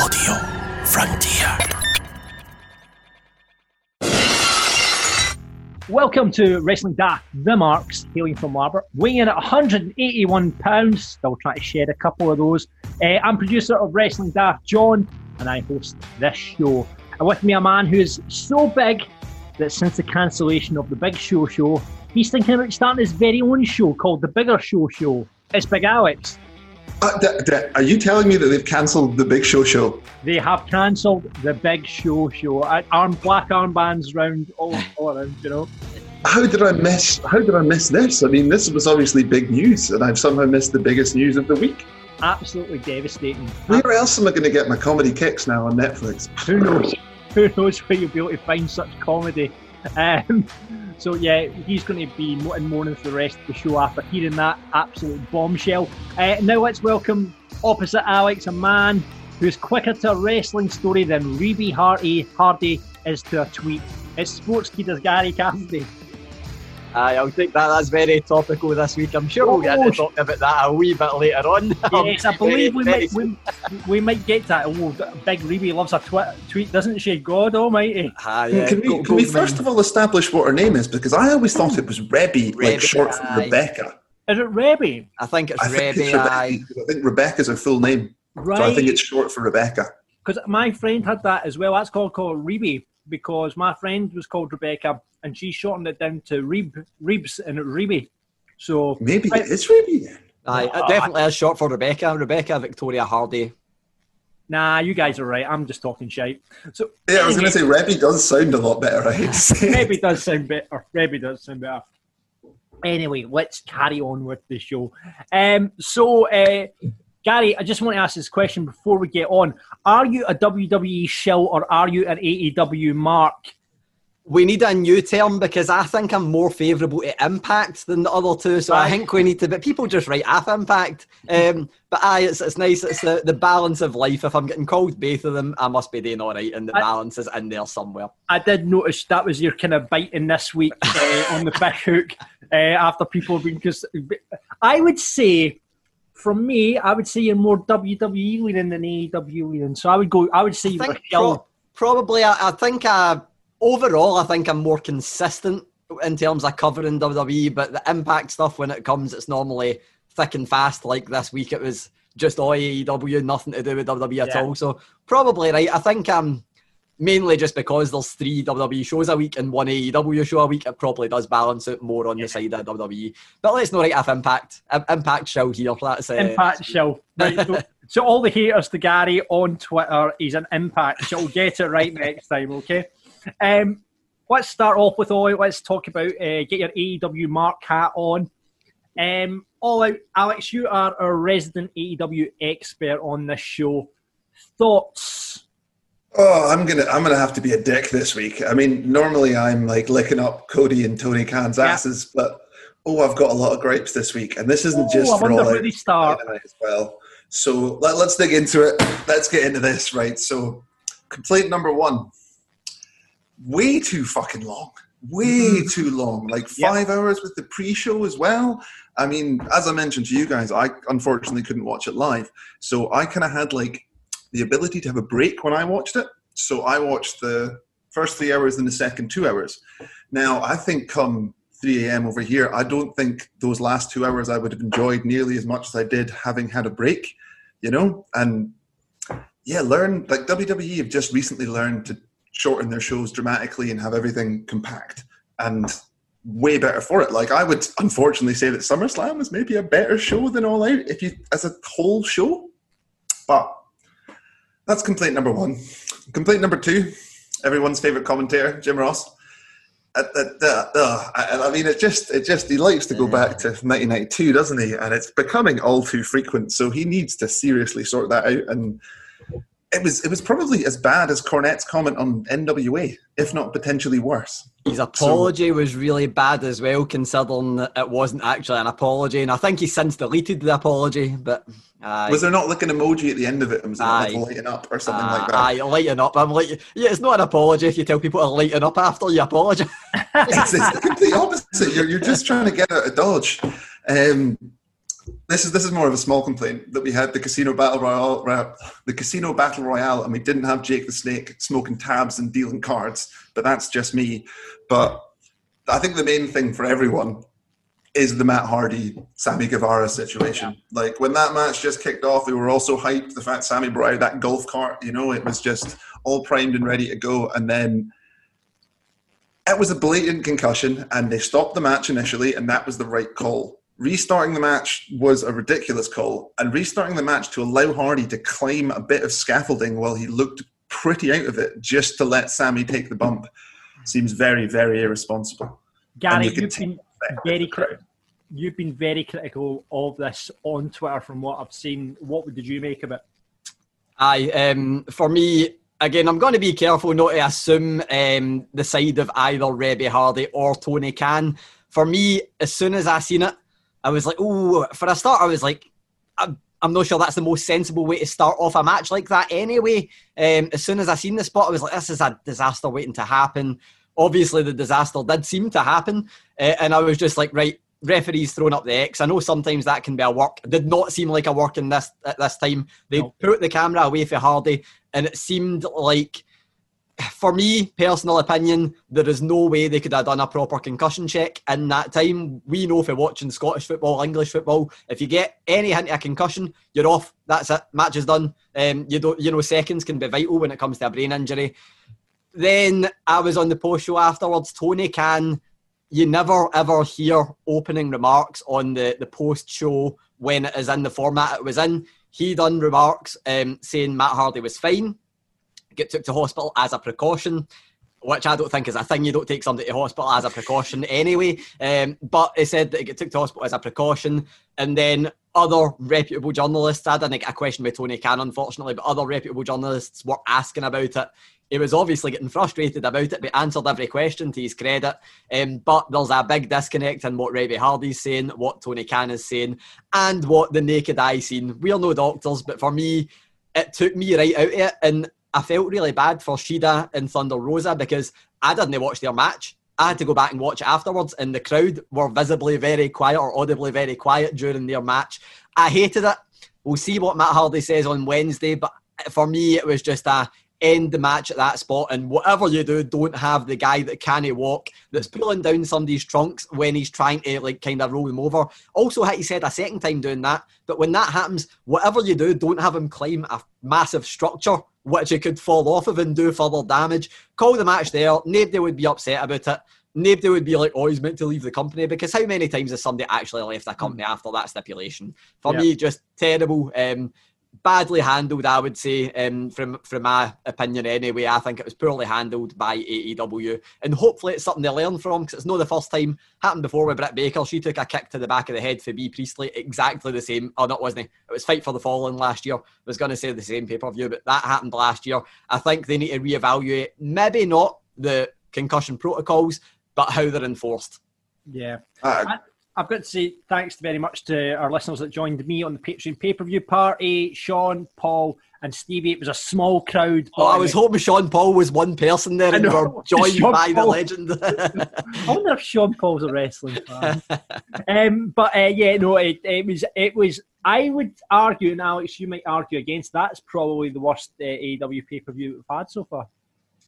Audio Frontier. Welcome to Wrestling Daft, the Marks, hailing from Larbert, weighing in at 181 pounds. Still trying to shed a couple of those. Uh, I'm producer of Wrestling Daft, John, and I host this show. And with me, a man who is so big that since the cancellation of the Big Show show, he's thinking about starting his very own show called the Bigger Show Show. It's Big Alex. Uh, are you telling me that they've cancelled the Big Show show? They have cancelled the Big Show show. Arm black armbands round all, all around, you know. How did I miss? How did I miss this? I mean, this was obviously big news, and I've somehow missed the biggest news of the week. Absolutely devastating. Where else am I going to get my comedy kicks now on Netflix? Who knows? Who knows where you'll be able to find such comedy? Um, so yeah, he's going to be in mourning for the rest of the show after hearing that absolute bombshell. Uh, now let's welcome opposite Alex, a man who's quicker to a wrestling story than Reby Hardy Hardy is to a tweet. It's Sportskeeda's Gary Cassidy. Aye, I'll take that. That's very topical this week. I'm sure we'll get Oh, to talk about that a wee bit later on. Yes, um, I believe we might we, we might get that. Oh, Big Reby loves a twi- tweet, doesn't she? God Almighty! Aye, yeah. can we, Go- can we first of all establish what her name is? Because I always thought it was Rebby, like short for aye. Rebecca. Is it Reby? I think it's I think it's Rebby. Rebecca. Aye. I think Rebecca's her full name, Right. so I think it's short for Rebecca. because my friend had that as well. That's called called Reby because my friend was called Rebecca and she shortened it down to Reeb, Reebs and Reby. So Maybe I- it is Rebby then. Aye, it definitely is short for Rebecca. Rebecca Victoria Hardy. nah, you guys are right. I'm just talking shite. So Yeah, I was going to say Rebby does sound a lot better. Right? Reby does sound better. Reby does sound better. Anyway, let's carry on with the show. Um, so, uh, Gary, I just want to ask this question before we get on. Are you a WWE shill or are you an AEW mark? We need a new term because I think I'm more favourable to Impact than the other two. So I think we need to. But people just write F Impact. Um, but aye, it's, it's nice. It's the, the balance of life. If I'm getting called both of them, I must be doing all right, and the I- balance is in there somewhere. I did notice that was your kind of biting this week uh, on the big hook uh, after people have been. Because I would say, from me, I would say you're more WWE leaning than AEW leaning. So I would go. I would say I you're think shill. pro- probably. I, I think uh, overall, I think I'm more consistent in terms of covering WWE. But the Impact stuff, when it comes, it's normally thick and fast. Like this week, it was just all AEW, nothing to do with WWE at all. So probably right. I think um mainly just because there's three WWE shows a week and one AEW show a week, it probably does balance it more on the side of WWE. But let's not write off Impact. Impact show here. That's uh, Impact shill. Right, so, so all the haters to Gary on Twitter, he's an impact. She'll get it right next time, okay? Um, let's start off with all. Let's talk about uh, get your AEW mark hat on. Um, all out, Alex. You are a resident AEW expert on this show. Thoughts? Oh, I'm gonna I'm gonna have to be a dick this week. I mean, normally I'm like licking up Cody and Tony Khan's Yeah. asses, but oh, I've got a lot of gripes this week, and this isn't Oh, just I for all out start. As well. So let, let's dig into it. Let's get into this, right? So, complaint number one: way too fucking long. Way mm-hmm. too long. Like Yep. five hours with the pre-show as well. I mean, as I mentioned to you guys, I unfortunately couldn't watch it live, so I kind of had like the ability to have a break when I watched it. So I watched the first three hours and the second two hours. Now, I think come 3 a.m. over here, I don't think those last two hours I would have enjoyed nearly as much as I did having had a break, you know? And yeah, learn, like WWE have just recently learned to shorten their shows dramatically and have everything compact and way better for it. Like I would unfortunately say that SummerSlam was maybe a better show than All Out if you, as a whole show. But that's complaint number one. Complaint number two, everyone's favorite commentator, Jim Ross. Uh, uh, uh, uh, I, I mean, it just, it just, he likes to go back to 1992, doesn't he? And it's becoming all too frequent. So he needs to seriously sort that out. And it was it was probably as bad as Cornette's comment on NWA, if not potentially worse. His apology so, was really bad as well, considering that it wasn't actually an apology, and I think he's since deleted the apology. But uh, was there not like an emoji at the end of it? Was it like lighten up or something like that? Aye, lighten up. I'm like, yeah, it's not an apology if you tell people to lighten up after you apologise. it's, it's, the complete opposite. You're, you're just trying to get out of dodge. Um, this is this is more of a small complaint that we had the casino battle royale, the casino battle royale, and we didn't have Jake the Snake smoking tabs and dealing cards. But that's just me. But I think the main thing for everyone is the Matt Hardy Sammy Guevara situation. Yeah. Like when that match just kicked off, we were also hyped. The fact Sammy brought out that golf cart, you know, it was just all primed and ready to go, and then. It was a blatant concussion, and they stopped the match initially, and that was the right call restarting the match was a ridiculous call, and restarting the match to allow Hardy to climb a bit of scaffolding while he looked pretty out of it just to let Sammy take the bump seems very, very irresponsible. Gary, you have been very critical. You've been very critical of this on Twitter from what I've seen. What did you make of it? Aye, um, for me, again, I'm going to be careful not to assume um, the side of either Reby Hardy or Tony Khan. For me, as soon as I seen it, I was like, oh, for a start, I was like, I'm, I'm not sure that's the most sensible way to start off a match like that anyway. Um, as soon as I seen the spot, I was like, this is a disaster waiting to happen. Obviously, the disaster did seem to happen. Uh, and I was just like, right, referees throwing up the X. I know sometimes that can be a work. It did not seem like a work in this at this time. They no. put the camera away for Hardy, and it seemed like for me, personal opinion, there is no way they could have done a proper concussion check in that time. We know for watching Scottish football, English football, if you get any hint of a concussion, you're off. That's it. Match is done. Um, you don't, you know, seconds can be vital when it comes to a brain injury. Then I was on the post show afterwards. Tony Khan, you never ever hear opening remarks on the the post show when it is in the format it was in. He done remarks um, saying Matt Hardy was fine get took to hospital as a precaution which I don't think is a thing. You don't take somebody to hospital as a precaution anyway. Um, but he said that he took to hospital as a precaution, and then other reputable journalists. I didn't get a question by Tony Khan, unfortunately, but other reputable journalists were asking about it. He was obviously getting frustrated about it, but answered every question to his credit. Um, but there's a big disconnect in what Reby Hardy's saying, what Tony Khan is saying, and what the naked eye seen. We're no doctors, but for me, it took me right out of it. And I felt really bad for Shida and Thunder Rosa because I didn't watch their match. I had to go back and watch afterwards, and the crowd were visibly very quiet or audibly very quiet during their match. I hated it. We'll see what Matt Hardy says on Wednesday, but for me, it was just a end the match at that spot. And whatever you do, don't have the guy that can't walk that's pulling down somebody's trunks when he's trying to like kind of roll them over. Also, he said a second time doing that. But when that happens, whatever you do, don't have him climb a massive structure which he could fall off of and do further damage. Call the match there. Nobody would be upset about it. Nobody would be like, oh, he's meant to leave the company because how many times has somebody actually left a company mm. after that stipulation? For yeah. me, just terrible. Um, badly handled, I would say, um, from from my opinion anyway. I think it was poorly handled by AEW, and hopefully it's something they learn from because it's not the first time. Happened before with Britt Baker. She took a kick to the back of the head for Bea Priestley, exactly the same. Oh, not wasn't it? It was Fight for the Fallen last year. I was going to say the same pay per view, but that happened last year. I think they need to reevaluate, maybe not the concussion protocols, but how they're enforced. Yeah. Uh, I've got to say thanks very much to our listeners that joined me on the Patreon pay per view party. Sean, Paul, and Stevie. It was a small crowd. Oh, I was hoping Sean Paul was one person there and we're joined Sean by Paul. the legend. I wonder if Sean Paul's a wrestling fan. um, but uh, yeah, no, it, it, was it was. I would argue, and Alex, you might argue against. That's probably the worst uh, AEW pay per view we've had so far.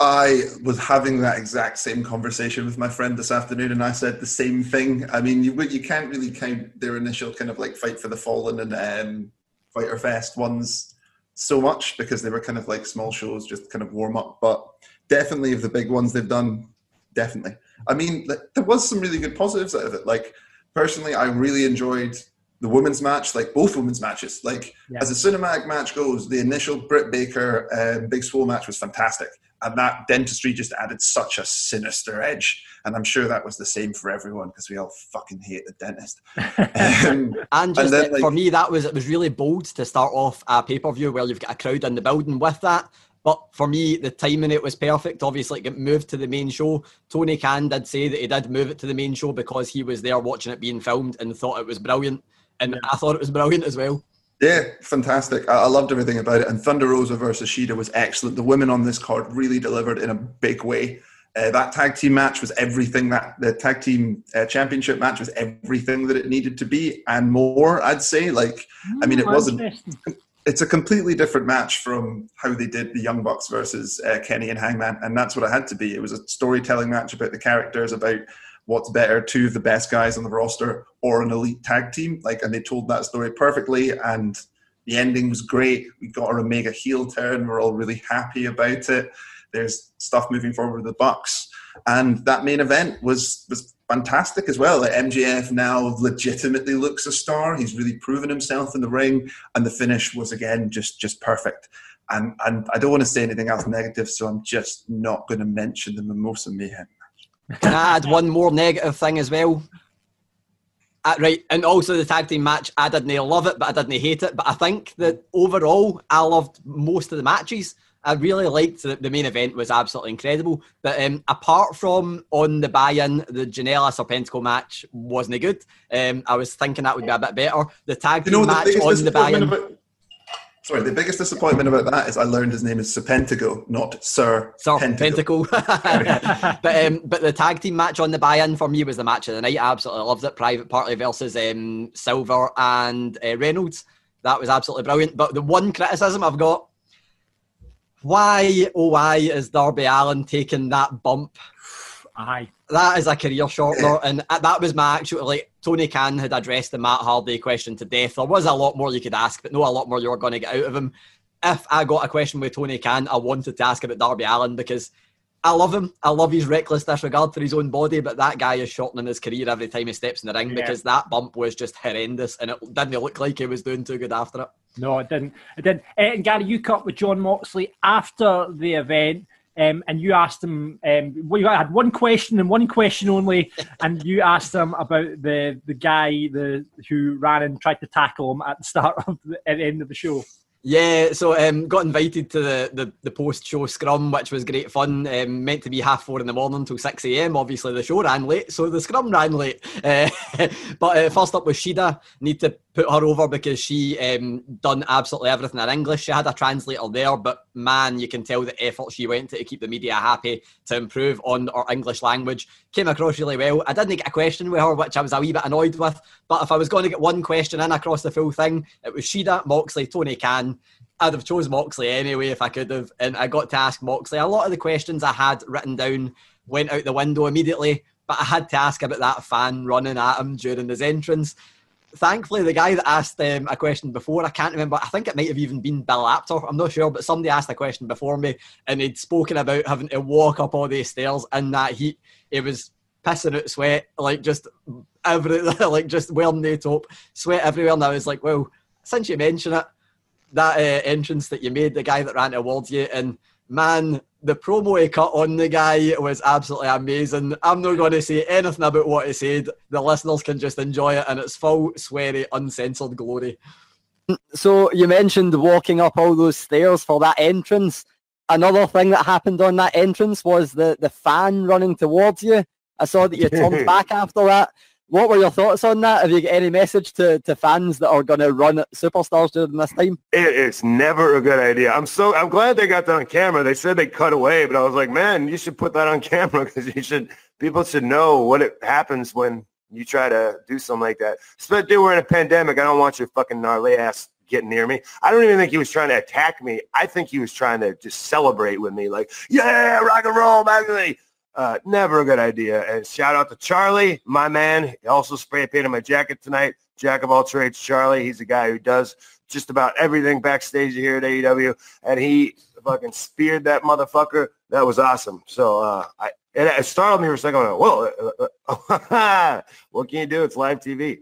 I was having that exact same conversation with my friend this afternoon, and I said the same thing. I mean, you you can't really count their initial kind of like fight for the fallen and um, Fyter Fest ones so much because they were kind of like small shows, just kind of warm up. But definitely, of the big ones they've done, definitely. I mean, there was some really good positives out of it. Like personally, I really enjoyed the women's match, like both women's matches. Like yeah. as a cinematic match goes, the initial Britt Baker uh, Big Swole match was fantastic and that dentistry just added such a sinister edge. And I'm sure that was the same for everyone because we all fucking hate the dentist. Um, And just then, like- for me, that was it was really bold to start off a pay per view where you've got a crowd in the building with that. But for me, the timing it was perfect. Obviously, it moved to the main show. Tony Khan did say that he did move it to the main show because he was there watching it being filmed and thought it was brilliant. And I thought it was brilliant as well. Yeah, fantastic. I, I loved everything about it. And Thunder Rosa versus Shida was excellent. The women on this card really delivered in a big way. Uh, that tag team match was everything that the tag team uh, championship match was everything that it needed to be and more. I'd say. Like, I mean, it Hmm, wasn't. It's a completely different match from how they did the Young Bucks versus uh, Kenny and Hangman, and that's what it had to be. It was a storytelling match about the characters, about what's better, two of the best guys on the roster or an elite tag team. Like, and they told that story perfectly, and the ending was great. We got our Omega heel turn. We're all really happy about it. There's stuff moving forward with the Bucks, and that main event was was fantastic as well. Like MJF now legitimately looks a star. He's really proven himself in the ring, and the finish was again just just perfect. And and I don't want to say anything else negative, so I'm just not going to mention the Mimosa Mayhem. Can I add one more negative thing as well? Uh, right, and also the tag team match, I didn't love it, but I didn't hate it. But I think that overall, I loved most of the matches. I really liked the, the main event was absolutely incredible. But um, apart from on the buy-in, the Janela Serpentico match wasn't good. Um, I was thinking that would be a bit better. The tag You team know the match on the disappointment buy-in. about sorry, the biggest disappointment about that is I learned his name is Serpentico, not Sir Sir Pentacle. Pentacle. but um, but the tag team match on the buy-in for me was the match of the night. I absolutely loved it. Private Party versus um, Silver and uh, Reynolds. That was absolutely brilliant. But the one criticism I've got: why, oh why, is Darby Allin taking that bump? Aye. That is a career shortener, and that was my actual like Tony Khan had addressed the Matt Hardy question to death. There was a lot more you could ask, but no, a lot more you were going to get out of him. If I got a question with Tony Khan, I wanted to ask about Darby Allin because I love him. I love his reckless disregard for his own body, but that guy is shortening his career every time he steps in the ring Yeah. because that bump was just horrendous, and it didn't look like he was doing too good after it. No, it didn't. It didn't. Uh, and Gary, you cut with Jon Moxley after the event, um, and you asked him. Um, well, you had one question and one question only, and you asked him about the the guy the who ran and tried to tackle him at the start of the, at the end of the show. Yeah, so um, got invited to the, the, the post show scrum, which was great fun. Um, meant to be half four in the morning till six a.m. Obviously, the show ran late, so the scrum ran late. Uh, but uh, first up was Shida. Need to put her over because she um, done absolutely everything in English. She had a translator there, but man, you can tell the effort she went to to keep the media happy to improve on her English language. Came across really well. I didn't get a question with her, which I was a wee bit annoyed with. But if I was going to get one question in across the full thing, it was Shida, Moxley, Tony Khan. I'd have chose Moxley anyway if I could have, and I got to ask Moxley. A lot of the questions I had written down went out the window immediately, but I had to ask about that fan running at him during his entrance. Thankfully, the guy that asked um, a question before, I can't remember, I think it might have even been Bill Apter, I'm not sure, but somebody asked a question before me and he'd spoken about having to walk up all these stairs in that heat. It was pissing out sweat, like just every, like just wearing the top, sweat everywhere. And I was like, well, since you mention it, that uh, entrance that you made, the guy that ran towards you, and man, the promo he cut on the guy was absolutely amazing. I'm not going to say anything about what he said. The listeners can just enjoy it, and it's full, sweary, uncensored glory. So you mentioned walking up all those stairs for that entrance. Another thing that happened on that entrance was the, the fan running towards you. I saw that you turned back after that. What were your thoughts on that? Have you got any message to, to fans that are going to run at superstars during this time? It is never a good idea. I'm so I'm glad they got that on camera. They said they cut away, but I was like, man, you should put that on camera because you should people should know what it happens when you try to do something like that. Especially we're in a pandemic. I don't want your fucking gnarly ass getting near me. I don't even think he was trying to attack me. I think he was trying to just celebrate with me, like, yeah, rock and roll, back. Uh, never a good idea. And shout out to Charlie, my man. He also spray painted my jacket tonight. Jack of all trades, Charlie. He's a guy who does just about everything backstage here at AEW, and he fucking speared that motherfucker. That was awesome. So uh, I it, it startled me for a second. I went, Whoa, uh, uh, what can you do? It's live TV.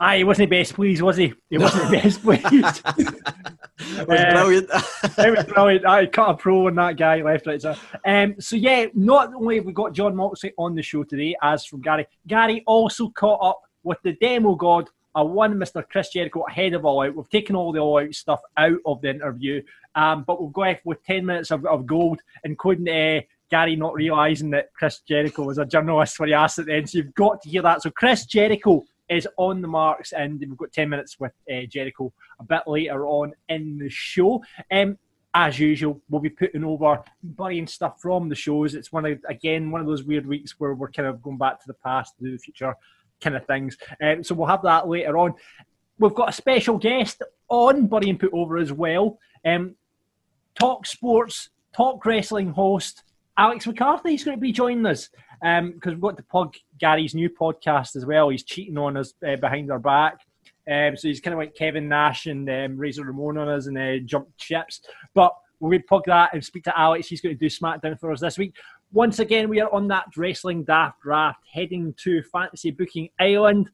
Aye, he wasn't the best pleased, was he? He wasn't the best pleased. it was Uh, brilliant. it was brilliant. I cut a pro on that guy left, right, so. Um, so yeah, not only have we got Jon Moxley on the show today, as from Gary, Gary also caught up with the demo god, a one Mr. Chris Jericho ahead of All Out. We've taken all the All Out stuff out of the interview, um, but we'll go off with ten minutes of, of gold, including uh, Gary not realising that Chris Jericho was a journalist when he asked at the end. So you've got to hear that. So Chris Jericho is on the marks, and we've got 10 minutes with uh, Jericho a bit later on in the show. Um, as usual, we'll be putting over burying stuff from the shows. It's one of again one of those weird weeks where we're kind of going back to the past, to the future kind of things. Um, so we'll have that later on. We've got a special guest on burying put over as well. Um, talk sports, talk wrestling host Alex McCarthy is going to be joining us because we've got to plug Gary's new podcast as well. He's cheating on us uh, behind our back. Um, so he's kind of like Kevin Nash and um, Razor Ramon on us and uh, jumped ships. But we'll plug that and speak to Alex. He's going to do SmackDown for us this week. Once again, we are on that wrestling daft draft heading to Fantasy Booking Island.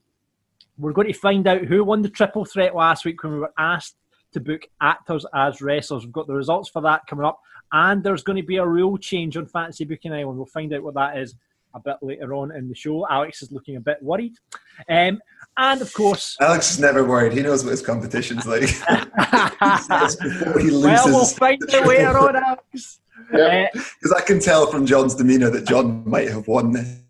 We're going to find out who won the triple threat last week when we were asked to book actors as wrestlers. We've got the results for that coming up. And there's going to be a rule change on Fantasy Booking Island. We'll find out what that is a bit later on in the show. Alex is looking a bit worried. Um, and of course, Alex is never worried. He knows what his competition's like. Before he loses. well, we'll find out later on, Alex. Uh, Because I can tell from John's demeanour that John might have won this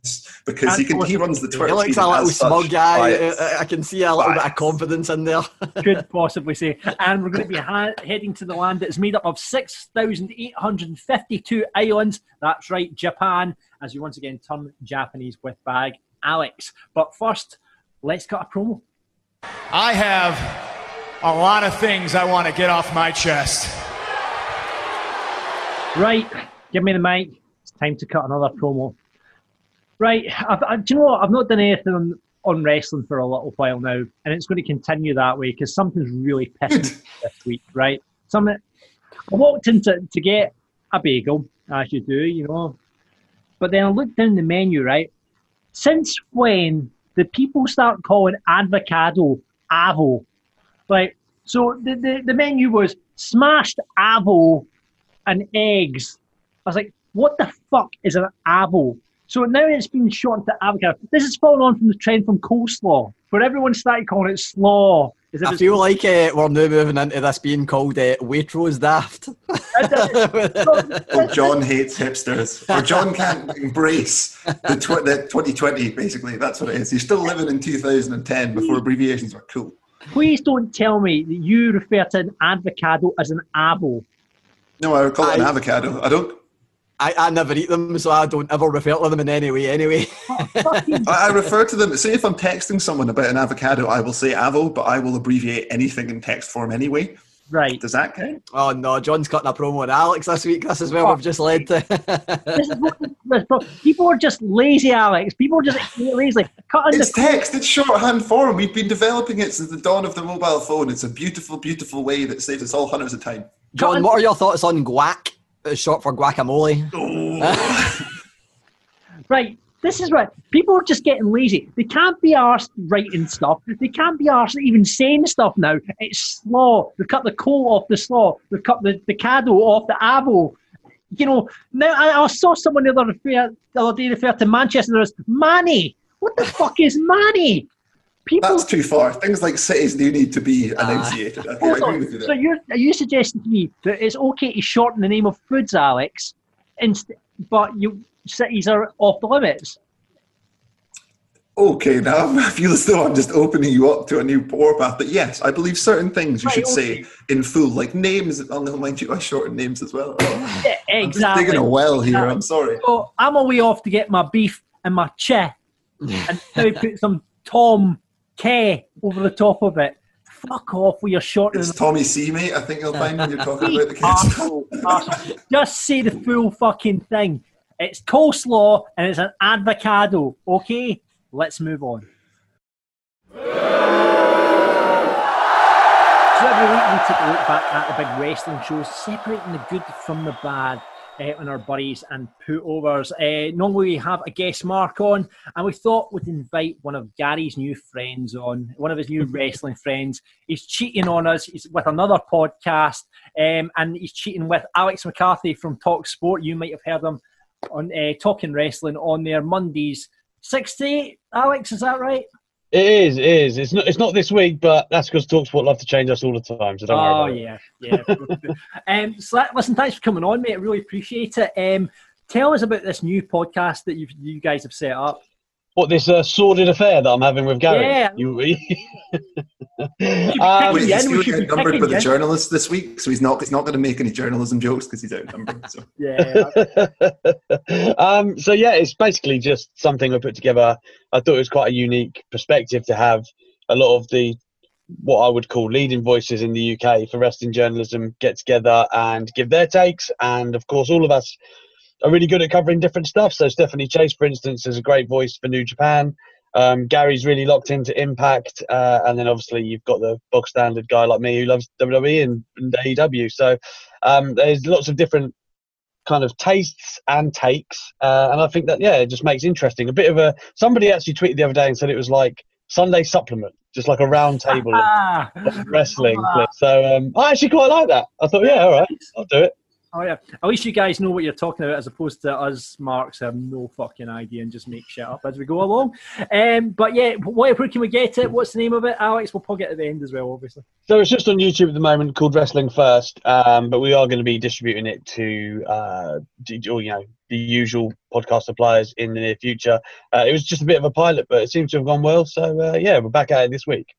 because he can he runs the Twitter. He looks a little smug guy. I, I can see a little bit of confidence in there. could possibly say. And we're going to be ha- heading to the land that's made up of 6,852 islands. That's right, Japan, as we once again turn Japanese with bag Alex. But first, let's cut a promo. I have a lot of things I want to get off my chest. Right, give me the mic. It's time to cut another promo. Right, I've, I, do you know what? I've not done anything on, on wrestling for a little while now, and it's going to continue that way because something's really pissed me this week. Right, something. I walked in to, to get a bagel, as you do, you know, but then I looked down the menu. Right, since when the people start calling avocado avo? Right, so the, the, the menu was smashed avo and eggs. I was like, what the fuck is an avo? So now it's been shortened to avocado. This is following on from the trend from coleslaw, where everyone started calling it slaw. As if I it's- feel like uh, we're now moving into this being called uh, Waitrose Daft. Oh, John hates hipsters. Or John can't embrace the, tw- the 2020, basically. That's what it is. He's still living in 2010 before abbreviations were cool. Please don't tell me that you refer to an avocado as an avo. No, I would call it an avocado. I don't. I, I never eat them, so I don't ever refer to them in any way. Anyway, oh, I, I refer to them. Say if I'm texting someone about an avocado, I will say avo, but I will abbreviate anything in text form anyway. Right. Does that count? oh no, John's cutting a promo on Alex this week. This is where we've just led to. This is what people are just lazy, Alex. People are just lazy. Cutting It's the text. It's shorthand form. We've been developing it since the dawn of the mobile phone. It's a beautiful, beautiful way that saves us all hundreds of time. John, what are your thoughts on guac? Short for guacamole. Oh. Right. This is right. People are just getting lazy. They can't be arsed writing stuff. They can't be arsed even saying stuff now. It's slaw. They've cut the coal off the slaw. They've cut the, the cado off the avo. You know, now I, I saw someone the other, the other day refer to Manchester as Manny. What the fuck is Manny? People. That's too far. Things like cities do need to be ah. enunciated. I, I Hold agree on. with you So you're are you suggesting to me that it's okay to shorten the name of foods, Alex, inst- but you cities are off the limits? Okay, now I feel as though I'm just opening you up to a new warpath. But yes, I believe certain things you Right, should okay. say in full, like names. Oh no, mind you, I shorten names as well. Oh, Yeah, I'm exactly. digging a well here. I'm um, sorry. So I'm away off to get my beef and my che, and now put some Tom K over the top of it. Fuck off with your short. It's Tommy C, mate. I think you'll find when you're talking about the kids. Arsehole, arsehole. Just say the full fucking thing. It's coleslaw and it's an avocado. Okay, let's move on. So every week we take a look back at the big wrestling shows, separating the good from the bad. Uh, on our buddies and putovers. Uh, normally we have a guest mark on, and we thought we'd invite one of Gary's new friends on, one of his new wrestling friends. He's cheating on us. He's with another podcast, um, and he's cheating with Alex McCarthy from Talk Sport. You might have heard him on uh, Talking Wrestling on their Mondays. 68, Alex, is that right? It is, it is. It's not. It's not this week, but that's because Talksport love to change us all the time. So don't oh worry. yeah, yeah. um, so that- listen, thanks for coming on, mate. I really appreciate it. Um, tell us about this new podcast that you you guys have set up. What this uh, sordid affair that I'm having with Gary? Yeah. You, um, Wait, he's in, we be outnumbered by the journalists this week, so he's not he's not going to make any journalism jokes because he's outnumbered. So. Yeah. um, so yeah, it's basically just something I put together. I thought it was quite a unique perspective to have a lot of the what I would call leading voices in the UK for wrestling journalism get together and give their takes. And of course, all of us are really good at covering different stuff. So Stephanie Chase, for instance, is a great voice for New Japan. Um, Gary's really locked into Impact, uh, and then obviously you've got the bog standard guy like me who loves WWE and, and AEW. So um, there's lots of different kind of tastes and takes, uh, and I think that yeah, it just makes interesting. A bit of a somebody actually tweeted the other day and said it was like Sunday supplement, just like a round table Ah. of wrestling. So um, I actually quite like that. I thought yeah, all right, I'll do it. Oh yeah. At least you guys know what you're talking about, as opposed to us marks have no fucking idea and just make shit up as we go along. Um, but yeah, where, where can we get it? What's the name of it, Alex? We'll plug it at the end as well, obviously. So it's just on YouTube at the moment, called Wrestling First. Um, but we are going to be distributing it to, uh, you know, the usual podcast suppliers in the near future. Uh, it was just a bit of a pilot, but it seems to have gone well. So uh, yeah, we're back at it this week.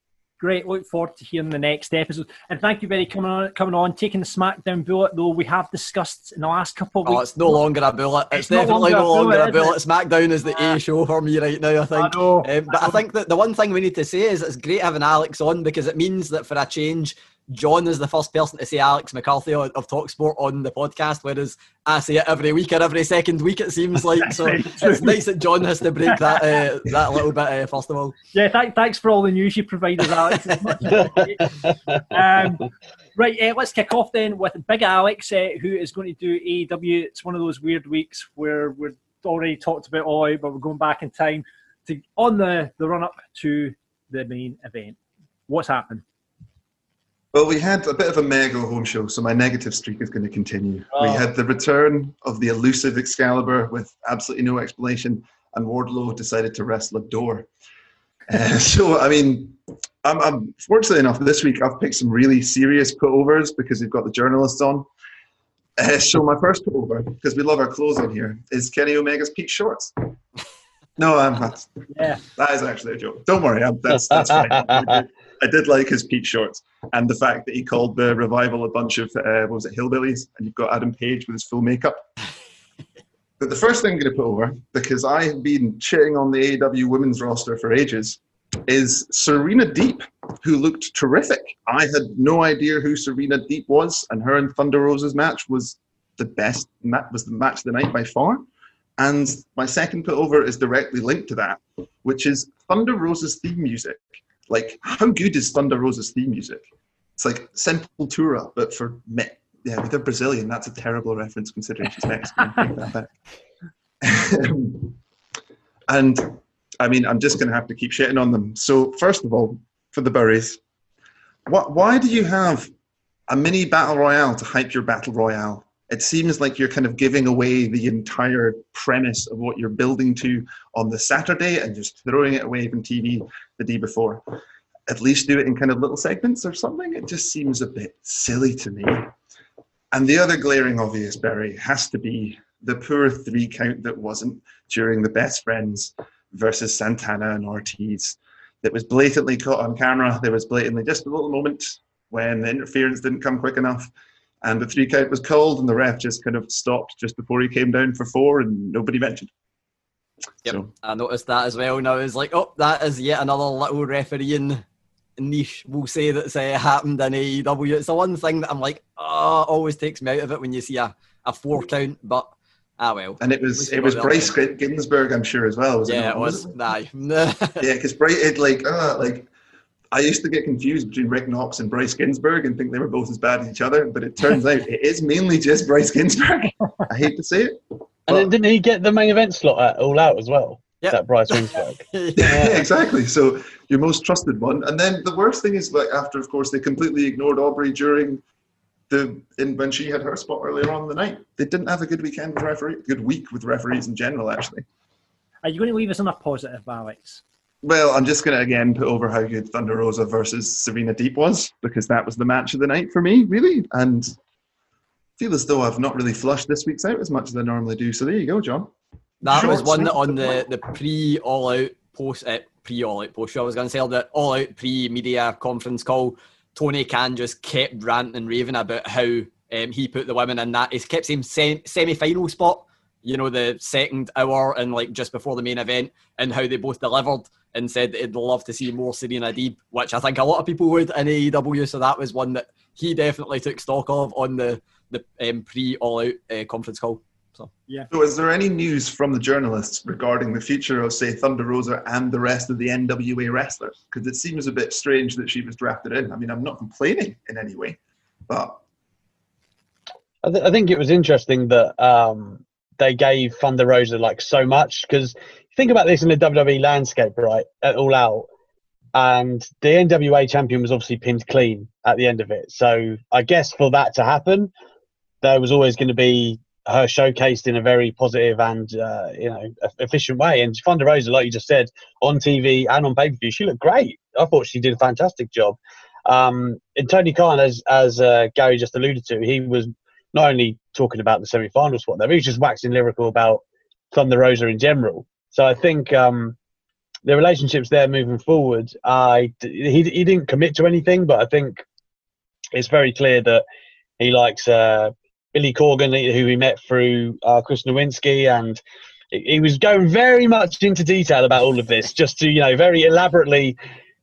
Great. Look forward to hearing the next episode. And thank you very coming on, coming on, taking the SmackDown bullet. Though we have discussed in the last couple of Oh, weeks. it's no longer a bullet. It's, It's no definitely longer a no longer a bullet, bullet. SmackDown is the A show for me right now, I think. know, Um, but I think that the one thing we need to say is it's great having Alex on because it means that for a change, John is the first person to say Alex McCarthy on, of Talksport on the podcast, whereas I say it every week or every second week, it seems like. So it's nice that John has to break that uh, that little bit, uh, first of all. Yeah, th- thanks for all the news you provided, Alex. It's much appreciated. um, right, uh, let's kick off then with Big Alex, uh, who is going to do AEW. It's one of those weird weeks where we've already talked about all out, but we're going back in time to on the, the run up to the main event. What's happened? Well, we had a bit of a mega home show, so my negative streak is going to continue. We Oh. had the return of the elusive Excalibur with absolutely no explanation, and Wardlow decided to wrestle a door. Uh, so, I mean, I'm, I'm fortunately enough this week I've picked some really serious putovers because we've got the journalists on. Uh, so my first putover, because we love our clothes on here, is Kenny Omega's peak shorts. No, I'm not. Yeah. That is actually a joke. Don't worry, I'm, that's that's fine. I did, like his peach shorts and the fact that he called the revival a bunch of uh, what was it, hillbillies, and you've got Adam Page with his full makeup. But the first thing I'm going to put over, because I have been shitting on the AEW women's roster for ages, is Serena Deeb, who looked terrific. I had no idea who Serena Deeb was, and her and Thunder Rosa's match was the best. ma- Was the match of the night by far. And my second put over is directly linked to that, which is Thunder Rosa's theme music. Like, how good is Thunder Rosa's theme music? It's like Sepultura, but for me. Yeah, they're Brazilian. That's a terrible reference considering she's Mexican. Take that back. and I mean, I'm just going to have to keep shitting on them. So, first of all, for the Burries, what, why do you have a mini battle royale to hype your battle royale? It seems like you're kind of giving away the entire premise of what you're building to on the Saturday and just throwing it away from TV the day before. At least do it in kind of little segments or something. It just seems a bit silly to me. And the other glaring obvious, Barry, has to be the poor three count that wasn't during the best friends versus Santana and Ortiz. That was blatantly caught on camera. There was blatantly just a little moment when the interference didn't come quick enough. And the three count was called, and the ref just kind of stopped just before he came down for four, and nobody mentioned. Yep, I noticed that as well. Now it's like, oh, that is yet another little refereeing niche, we'll say, that's uh, happened in AEW. It's the one thing that I'm like, oh, always takes me out of it when you see a, a four count, but ah, well. And it was it was Bryce. Remsburg, I'm sure, as well. Was Yeah, not? it was. Aye. yeah, because Bright it like uh, like I used to get confused between Rick Knox and Bryce Remsburg and think they were both as bad as each other, but it turns out it is mainly just Bryce Remsburg. I hate to say it. And then didn't he get the main event slot at All Out as well? Yep. That Bryce Remsburg. Yeah, exactly. So your most trusted one, and then the worst thing is like after, of course, they completely ignored Aubrey during the in when she had her spot earlier on in the night. They didn't have a good weekend with referee, good week with referees in general, actually. Are you going to leave us on a positive, Alex? Well, I'm just going to again put over how good Thunder Rosa versus Serena Deeb was because that was the match of the night for me, really. And feel as though I've not really flushed this week's out as much as I normally do. So there you go, John. That Short, was one that on the, the pre all out post uh, pre all out post show. I was going to say that all out pre media conference call. Tony Khan just kept ranting and raving about how um, he put the women in that. He kept saying sem- semi final spot. You know the second hour and like just before the main event, and how they both delivered and said that he'd love to see more Serena Deeb, which I think a lot of people would in AEW. So that was one that he definitely took stock of on the the um, pre all out uh, conference call. So yeah. So, is there any news from the journalists regarding the future of, say, Thunder Rosa and the rest of the NWA wrestlers? Because it seems a bit strange that she was drafted in. I mean, I'm not complaining in any way, but I, th- I think it was interesting that um, they gave Thunder Rosa like so much because think about this in the WWE landscape, right? At All Out, and the NWA champion was obviously pinned clean at the end of it. So I guess for that to happen, there was always going to be her showcased in a very positive and uh, you know efficient way. And Thunder Rosa, like you just said, on TV and on pay per view, she looked great. I thought she did a fantastic job. Um, and Tony Khan, as as uh, Gary just alluded to, he was not only talking about the semi-final spot there, he was just waxing lyrical about Thunder Rosa in general. So I think um, the relationships there moving forward, I he he didn't commit to anything, but I think it's very clear that he likes uh, Billy Corgan, who we met through uh, Chris Nowinski, and he he was going very much into detail about all of this, just to you know very elaborately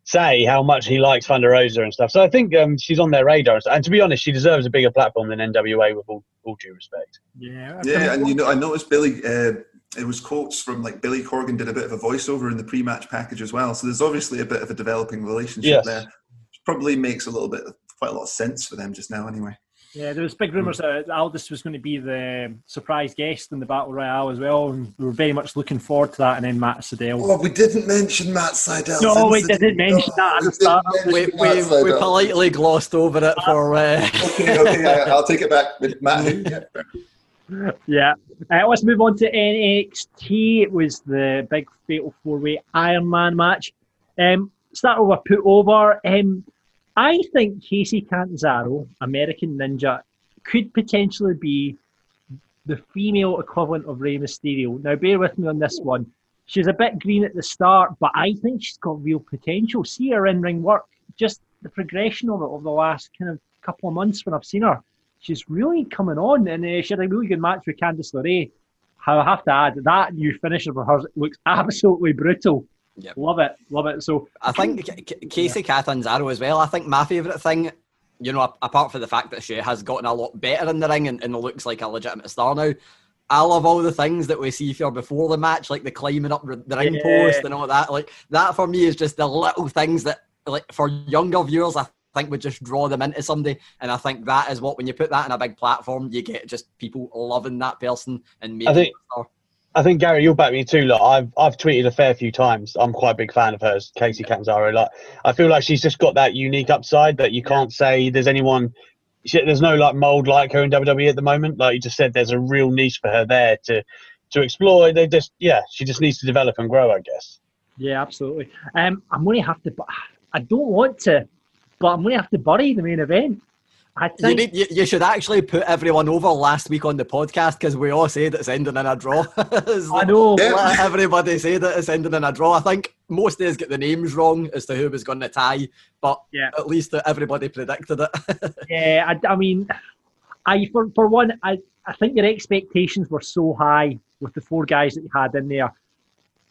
say how much he likes Thunder Rosa and stuff. So I think um, she's on their radar, and to be honest, she deserves a bigger platform than NWA with all, all due respect. Yeah. yeah, and you know, I noticed Billy. Uh, it was quotes from like Billy Corgan did a bit of a voiceover in the pre-match package as well. So there's obviously a bit of a developing relationship Yes. there. Probably makes a little bit, quite a lot of sense for them just now, anyway. Yeah, there was big rumours that Aldis was going to be the surprise guest in the Battle Royale as well, and we were very much looking forward to that. And then Matt Sydal. Oh, we didn't mention Matt Sydal. No, we didn't mention that at the start. we, we, we politely glossed over it for. Uh... Okay, okay, I, I'll take it back. Matt, yeah. Yeah. Uh, let's move on to NXT. It was the big fatal four way Iron Man match. Um, start with a put over. Um, I think Kacy Catanzaro, American Ninja, could potentially be the female equivalent of Rey Mysterio. Now, bear with me on this one. She's a bit green at the start, but I think she's got real potential. See her in ring work, just the progression of it over the last kind of couple of months when I've seen her. She's really coming on, and uh, she had a really good match with Candice LeRae. I have to add that new finisher for her looks absolutely brutal. Yep. Love it, love it. So I think Kacy Catanzaro arrow as well. I think my favourite thing, you know, apart from the fact that she has gotten a lot better in the ring and, and looks like a legitimate star now, I love all the things that we see for before the match, like the climbing up the ring Yeah. post and all that. Like that for me is just the little things that, like, for younger viewers, I think would just draw them into somebody. And I think that is what when you put that in a big platform, you get just people loving that person and making think- them a star. I think Gary, you'll back me too. Like I've I've tweeted a fair few times. I'm quite a big fan of hers, Kacy Catanzaro. Like I feel like she's just got that unique upside that you can't say there's anyone. She, there's no like mold like her in WWE at the moment. Like you just said, there's a real niche for her there to to explore. They just yeah, she just needs to develop and grow, I guess. Yeah, absolutely. Um, I'm going to have to. bu- I don't want to, but I'm going to have to bury the main event. I You, think. need, you, you should actually put everyone over last week on the podcast because we all said it's ending in a draw. I know. like- let everybody say that it's ending in a draw. I think most days get the names wrong as to who was going to tie, but Yeah. at least everybody predicted it. Yeah, I, I mean, I for for one, I I think your expectations were so high with the four guys that you had in there.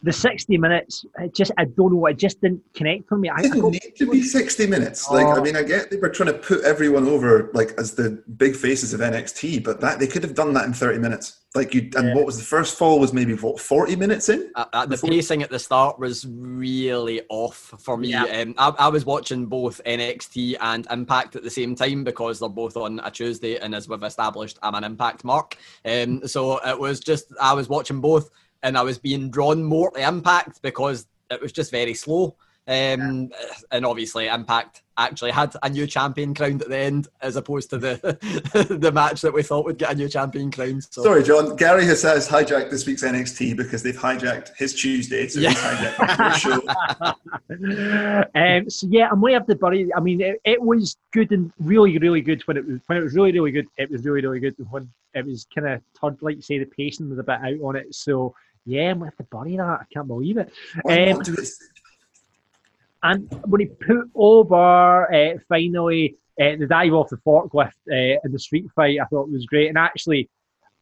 The 60 minutes, it just, I don't know, it just didn't connect for me. I, It didn't need to be 60 minutes. Like, I Oh. mean, I get they were trying to put everyone over, like, as the big faces of NXT, but that they could have done that in 30 minutes. Like, you, and what was the first fall was maybe, what, 40 minutes in? Uh, uh, the pacing at the start was really off for me. Um, I, I was watching both NXT and Impact at the same time because they're both on a Tuesday, and as we've established, I'm an Impact mark. Um, so it was just I was watching both, and I was being drawn more to Impact because it was just very slow. Um, and obviously, Impact actually had a new champion crowned at the end, as opposed to the the match that we thought would get a new champion crowned. So. Sorry, John. Gary has says hijacked this week's NXT because they've hijacked his Tuesday, so he's hijacked um, so yeah, I'm way up the buddy. I mean, it, it was good and really, really good when it was when it was really, really good. It was really, really good when it was kind of turned, like you say, the pacing was a bit out on it. So yeah, I'm with the buddy that. I can't believe it. Um, not do it? and when he put over uh, finally uh, the dive off the forklift uh, in the street fight, I thought it was great. And actually,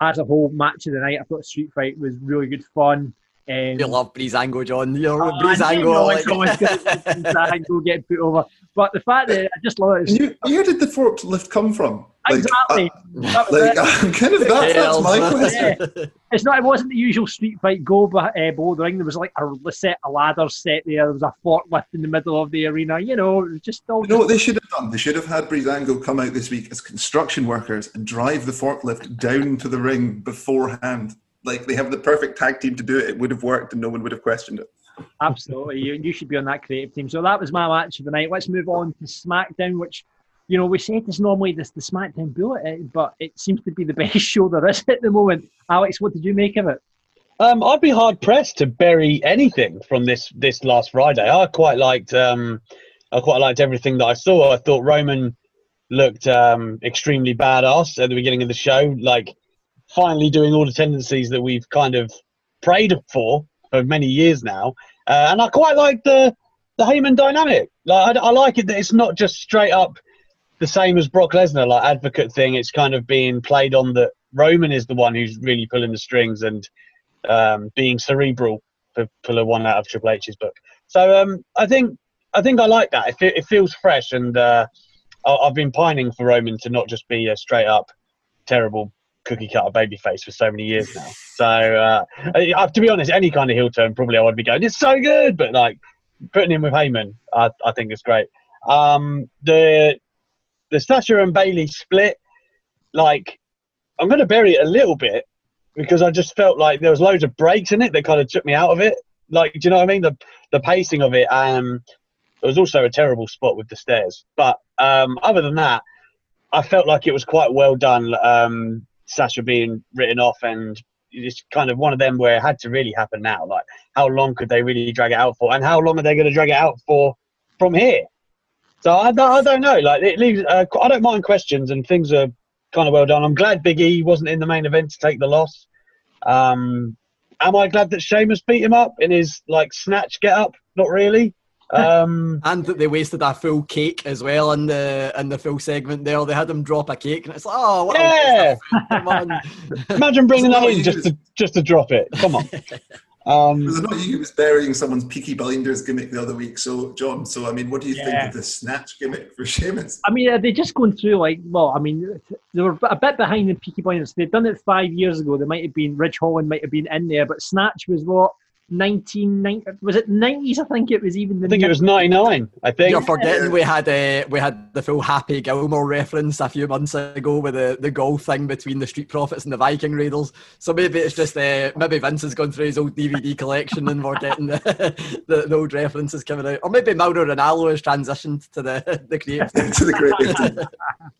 as a whole match of the night, I thought the street fight was really good fun. Um, You love Breezango, John. You're Oh, I Breezango. know like- it's always good Breezango get put over. But the fact that I just love it. You, where did the forklift come from? Like, Exactly. uh, That like, it. I'm kind of that, that's my Tails. question. It's not. It wasn't the usual street fight go but uh, below the ring. There was like a set of ladders set there. There was a forklift in the middle of the arena. You know, it was just all. You know what they should have done? They should have had Breezango come out this week as construction workers and drive the forklift down to the ring beforehand. Like they have the perfect tag team to do it. It would have worked and no one would have questioned it. Absolutely, you, you should be on that creative team. So that was my match of the night. Let's move on to SmackDown, which you know we said is normally this the SmackDown bullet, eh, but it seems to be the best show there is at the moment. Alex, what did you make of it? Um, I'd be hard pressed to bury anything from this this last Friday. I quite liked um, I quite liked everything that I saw. I thought Roman looked um, extremely badass at the beginning of the show, like finally doing all the tendencies that we've kind of prayed for for many years now. Uh, and I quite like the the Heyman dynamic. Like I, I like it that it's not just straight up the same as Brock Lesnar, like advocate thing. It's kind of being played on that Roman is the one who's really pulling the strings and um, being cerebral for pull a one out of Triple H's book. So um, I think I think I like that. It, it feels fresh, and uh, I- I've been pining for Roman to not just be a straight up terrible cookie cutter babyface for so many years now. So uh, to be honest, any kind of heel turn probably I would be going, it's so good, but like putting him with Heyman, I, I think it's great. Um, the the Sasha and Bayley split, like I'm going to bury it a little bit because I just felt like there was loads of breaks in it that kind of took me out of it. Like, do you know what I mean? The the pacing of it. Um, it was also a terrible spot with the stairs. But um, other than that, I felt like it was quite well done. Um, Sasha being written off, and it's kind of one of them where it had to really happen now. Like, how long could they really drag it out for, and how long are they going to drag it out for from here? So I, don't- I don't know. Like, it leaves. Uh, I don't mind questions, and things are kind of well done. I'm glad Big E wasn't in the main event to take the loss. Um, am I glad that Sheamus beat him up in his like snatch get up? Not really. Um, and that they wasted a full cake as well in the in the full segment there. They had them drop a cake, and it's like, oh, what a yeah. waste of food, come on. Imagine bringing that not in just to just to drop it. Come on. Um, Was it not you who was burying someone's Peaky Blinders gimmick the other week? So, John, so I mean, what do you think of the snatch gimmick for Sheamus? I mean, are they just going through like? Well, I mean, they were a bit behind the Peaky Blinders. They'd done it five years ago. They might have been Ridge Holland might have been in there, but Snatch was what nineteen ninety? Was it nineties? I think it was even. The I think it was 99. I think. You're forgetting we had uh, we had the full Happy Gilmore reference a few months ago with the, the golf thing between the Street Profits and the Viking Raiders. So maybe it's just uh, maybe Vince has gone through his old DVD collection and we're getting the, the, the old references coming out, or maybe Mauro Ranallo has transitioned to the the creative team. to the creative team.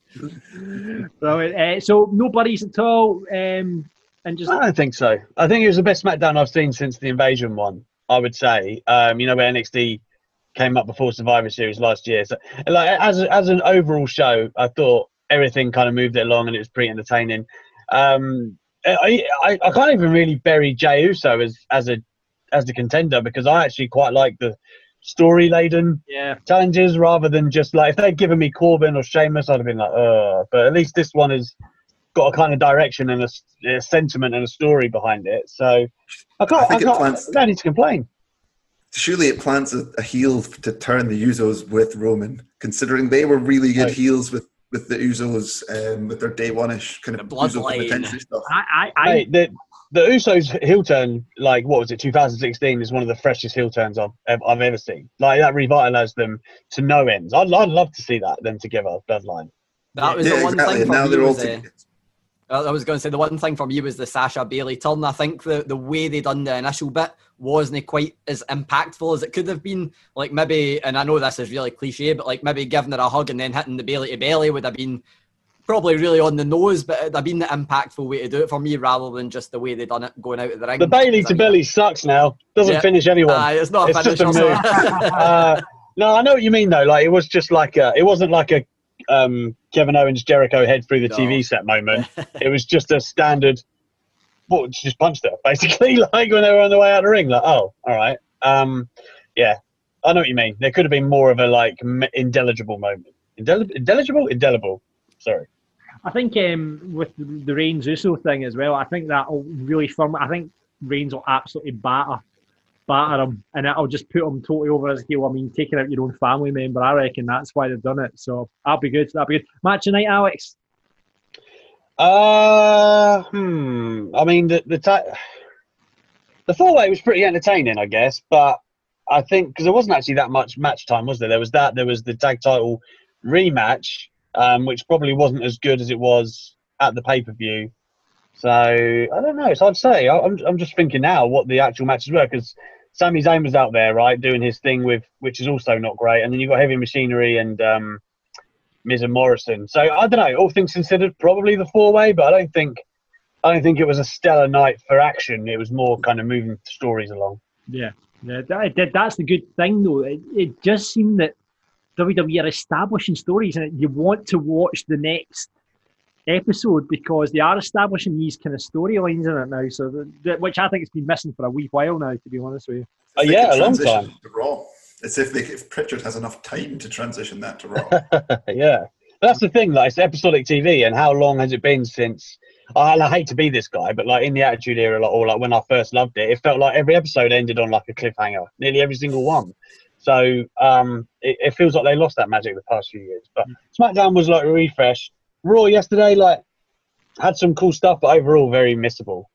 Brilliant. Uh, so no buddies at all, um, and just I don't think so. I think it was the best SmackDown I've seen since the Invasion one. I would say. Um, you know where NXT came up before Survivor Series last year. So, like as as an overall show, I thought everything kind of moved it along and it was pretty entertaining. Um, I, I I can't even really bury Jey Uso as as a as the contender because I actually quite like the story laden yeah. challenges rather than just like if they'd given me Corbin or Sheamus, I'd have been like, uh. But at least this one has got a kind of direction and a, a sentiment and a story behind it. So I can't. I I, think it can't. plants- I don't need to complain. Surely it plants a, a heel to turn the Usos with Roman, considering they were really good Right. heels with, with the Usos um, with their day one ish kind of Uso bloodline. stuff. I, I, I Hey, the the Usos heel turn, like what was it, 2016, is one of the freshest heel turns I've I've ever seen. Like that revitalized them to no ends. I'd, I'd love to see that them together, Bloodline. That was Yeah, the one exactly. thing for now me they're all was, together. Uh, I was going to say the one thing for me was the Sasha Bayley turn. I think the, the way they done the initial bit wasn't quite as impactful as it could have been. Like maybe, and I know this is really cliche, but like maybe giving her a hug and then hitting the Bayley to belly would have been probably really on the nose, but it'd have been the impactful way to do it for me rather than just the way they done it going out of the ring. The Bayley to belly sucks now. Doesn't Yeah. finish anyone. Aye, it's not a just a move. uh, no, I know what you mean though. Like it was just like a, it wasn't like a um, Kevin Owens Jericho head through the No. TV set moment. it was just a standard. Well, she just punched her basically, like when they were on the way out of the ring. Like, oh, all right, um, yeah, I know what you mean. There could have been more of a like m- indeligible moment. Indel- indeligible, indelible. Sorry. I think um, with the Reigns Uso thing as well, I think that'll really firm. I think Reigns will absolutely batter, batter him, and it'll just put him totally over his heel. I mean, taking out your own family member, I reckon that's why they've done it. So that'll be good. That'll be good. Match tonight, Alex. Uh, hmm. I mean, the the the four way was pretty entertaining, I guess, but I think because there wasn't actually that much match time, was there? There was that. There was the tag title rematch, um, which probably wasn't as good as it was at the pay per view. So I don't know. Hard to say. I- I'm I'm just thinking now what the actual matches were because Sami Zayn was out there, right, doing his thing with, which is also not great, and then you've got Heavy Machinery and um, Miz and Morrison. So I don't know. All things considered, probably the four way, but I don't think I don't think it was a stellar night for action. It was more kind of moving stories along. Yeah, yeah. That- that's the good thing, though. It, it just seemed that WWE are establishing stories, and you want to watch the next episode because they are establishing these kind of storylines in it now. So, the, the, which I think has been missing for a wee while now, to be honest with you. Oh, They yeah, a long time. To Raw. It's if they, if Pritchard has enough time to transition that to Raw. yeah, that's the thing. Like it's episodic TV, and how long has it been since? I, I hate to be this guy, but like in the Attitude Era, like, or like when I first loved it, it felt like every episode ended on like a cliffhanger. Nearly every single one. So um, it, it feels like they lost that magic the past few years. But SmackDown was like a refresh. Raw yesterday, like had some cool stuff, but overall very missable.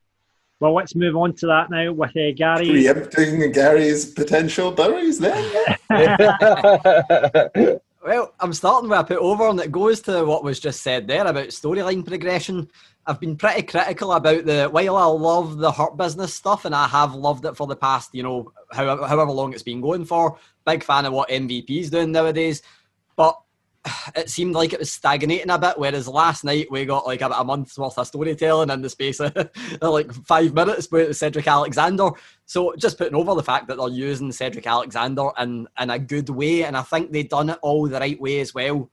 Well, let's move on to that now with uh, Gary. Preempting Gary's potential buries there. Well, I'm starting with a put over, and it goes to what was just said there about storyline progression. I've been pretty critical about the. While I love the Hurt Business stuff, and I have loved it for the past, you know, however, however long it's been going for. Big fan of what MVP's doing nowadays, but it seemed like it was stagnating a bit. Whereas last night we got like about a month's worth of storytelling in the space of like five minutes with Cedric Alexander. So just putting over the fact that they're using Cedric Alexander in, in a good way, and I think they've done it all the right way as well.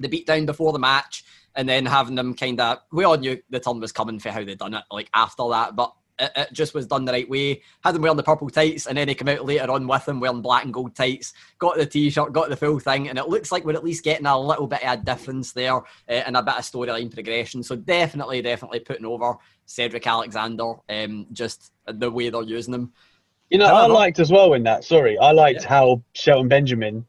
The beatdown before the match, and then having them kind of we all knew the turn was coming for how they'd done it like after that, but it, it just was done the right way. Had them wearing the purple tights, and then he came out later on with them wearing black and gold tights. Got the t-shirt, got the full thing, and it looks like we're at least getting a little bit of a difference there uh, and a bit of storyline progression. So definitely, definitely putting over Cedric Alexander. Um, just the way they're using him. You know, I liked as well in that. Sorry, I liked how Shelton Benjamin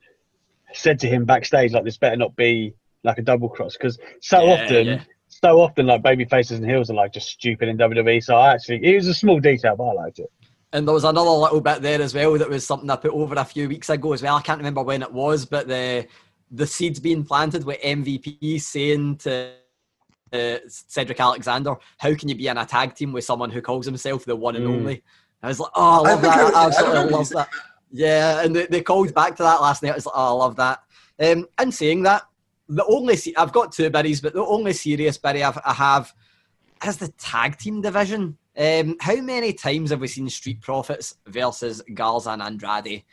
said to him backstage, like, "This better not be like a double cross," because so Yeah, often, yeah. So often, like baby faces and heels are like just stupid in WWE. So I actually, it was a small detail, but I liked it. And there was another little bit there as well that was something I put over a few weeks ago as well. I can't remember when it was, but the the seeds being planted with MVP saying to uh, Cedric Alexander, "How can you be in a tag team with someone who calls himself the one and Mm. only?" I was like, "Oh, I I love think that! I- I I absolutely remember you love that." Yeah, and they, they called back to that last night. I was like, "Oh, I love that." Um, and saying that, the only se- I've got two biddies, but the only serious biddy I've, I have is the tag team division. Um, how many times have we seen Street Profits versus Garza and Andrade?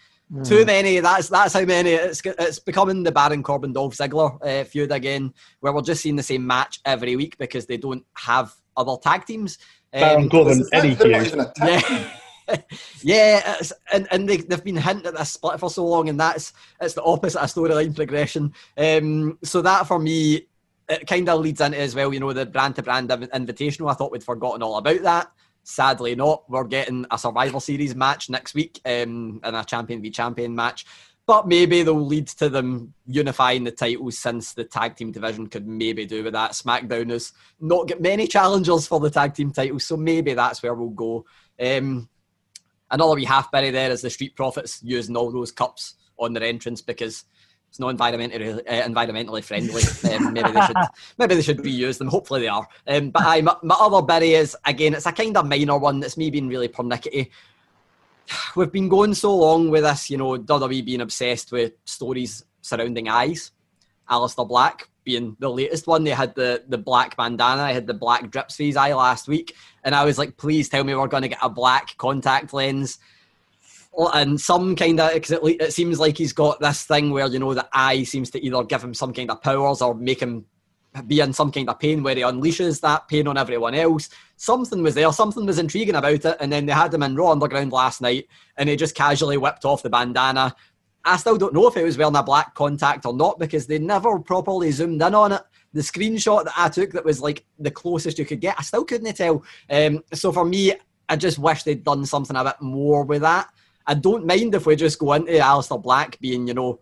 Too many. That's that's how many. It's it's becoming the Baron Corbin Dolph Ziggler uh, feud again, where we're just seeing the same match every week because they don't have other tag teams. Baron Um, Corbin, Is that- Eddie they're not feud. even a tag team. yeah, yeah, and and they, they've been hinting at this split for so long, and that's it's the opposite of storyline progression. Um, so that for me, it kind of leads into as well, you know, the brand to brand invitational. I thought we'd forgotten all about that. Sadly, not. We're getting a survival Series match next week um, and a Champion v Champion match. But maybe they'll lead to them unifying the titles since the tag team division could maybe do with that. SmackDown has not got many challengers for the tag team titles, so maybe that's where we'll go. Um, another wee half bury there is the Street Profits using all those cups on their entrance because it's not environmentally uh, environmentally friendly. Um, maybe they should maybe they should reuse them. Hopefully they are. Um, but I, my, my, other bury is again, it's a kind of minor one. That's me being really pernickety. We've been going so long with this, you know, WWE being obsessed with stories surrounding eyes. Aleister Black being the latest one. They had the the black bandana. I had the black drips for his eye last week, and I was like, please tell me we're going to get a black contact lens and some kind of because it, it seems like he's got this thing where you know the eye seems to either give him some kind of powers or make him be in some kind of pain where he unleashes that pain on everyone else. Something was there, something was intriguing about it, and then they had him in Raw Underground last night, and he just casually whipped off the bandana. I still don't know if it was wearing a black contact or not because they never properly zoomed in on it. The screenshot that I took that was like the closest you could get, I still couldn't tell. Um, so for me, I just wish they'd done something a bit more with that. I don't mind if we just go into Aleister Black being, you know,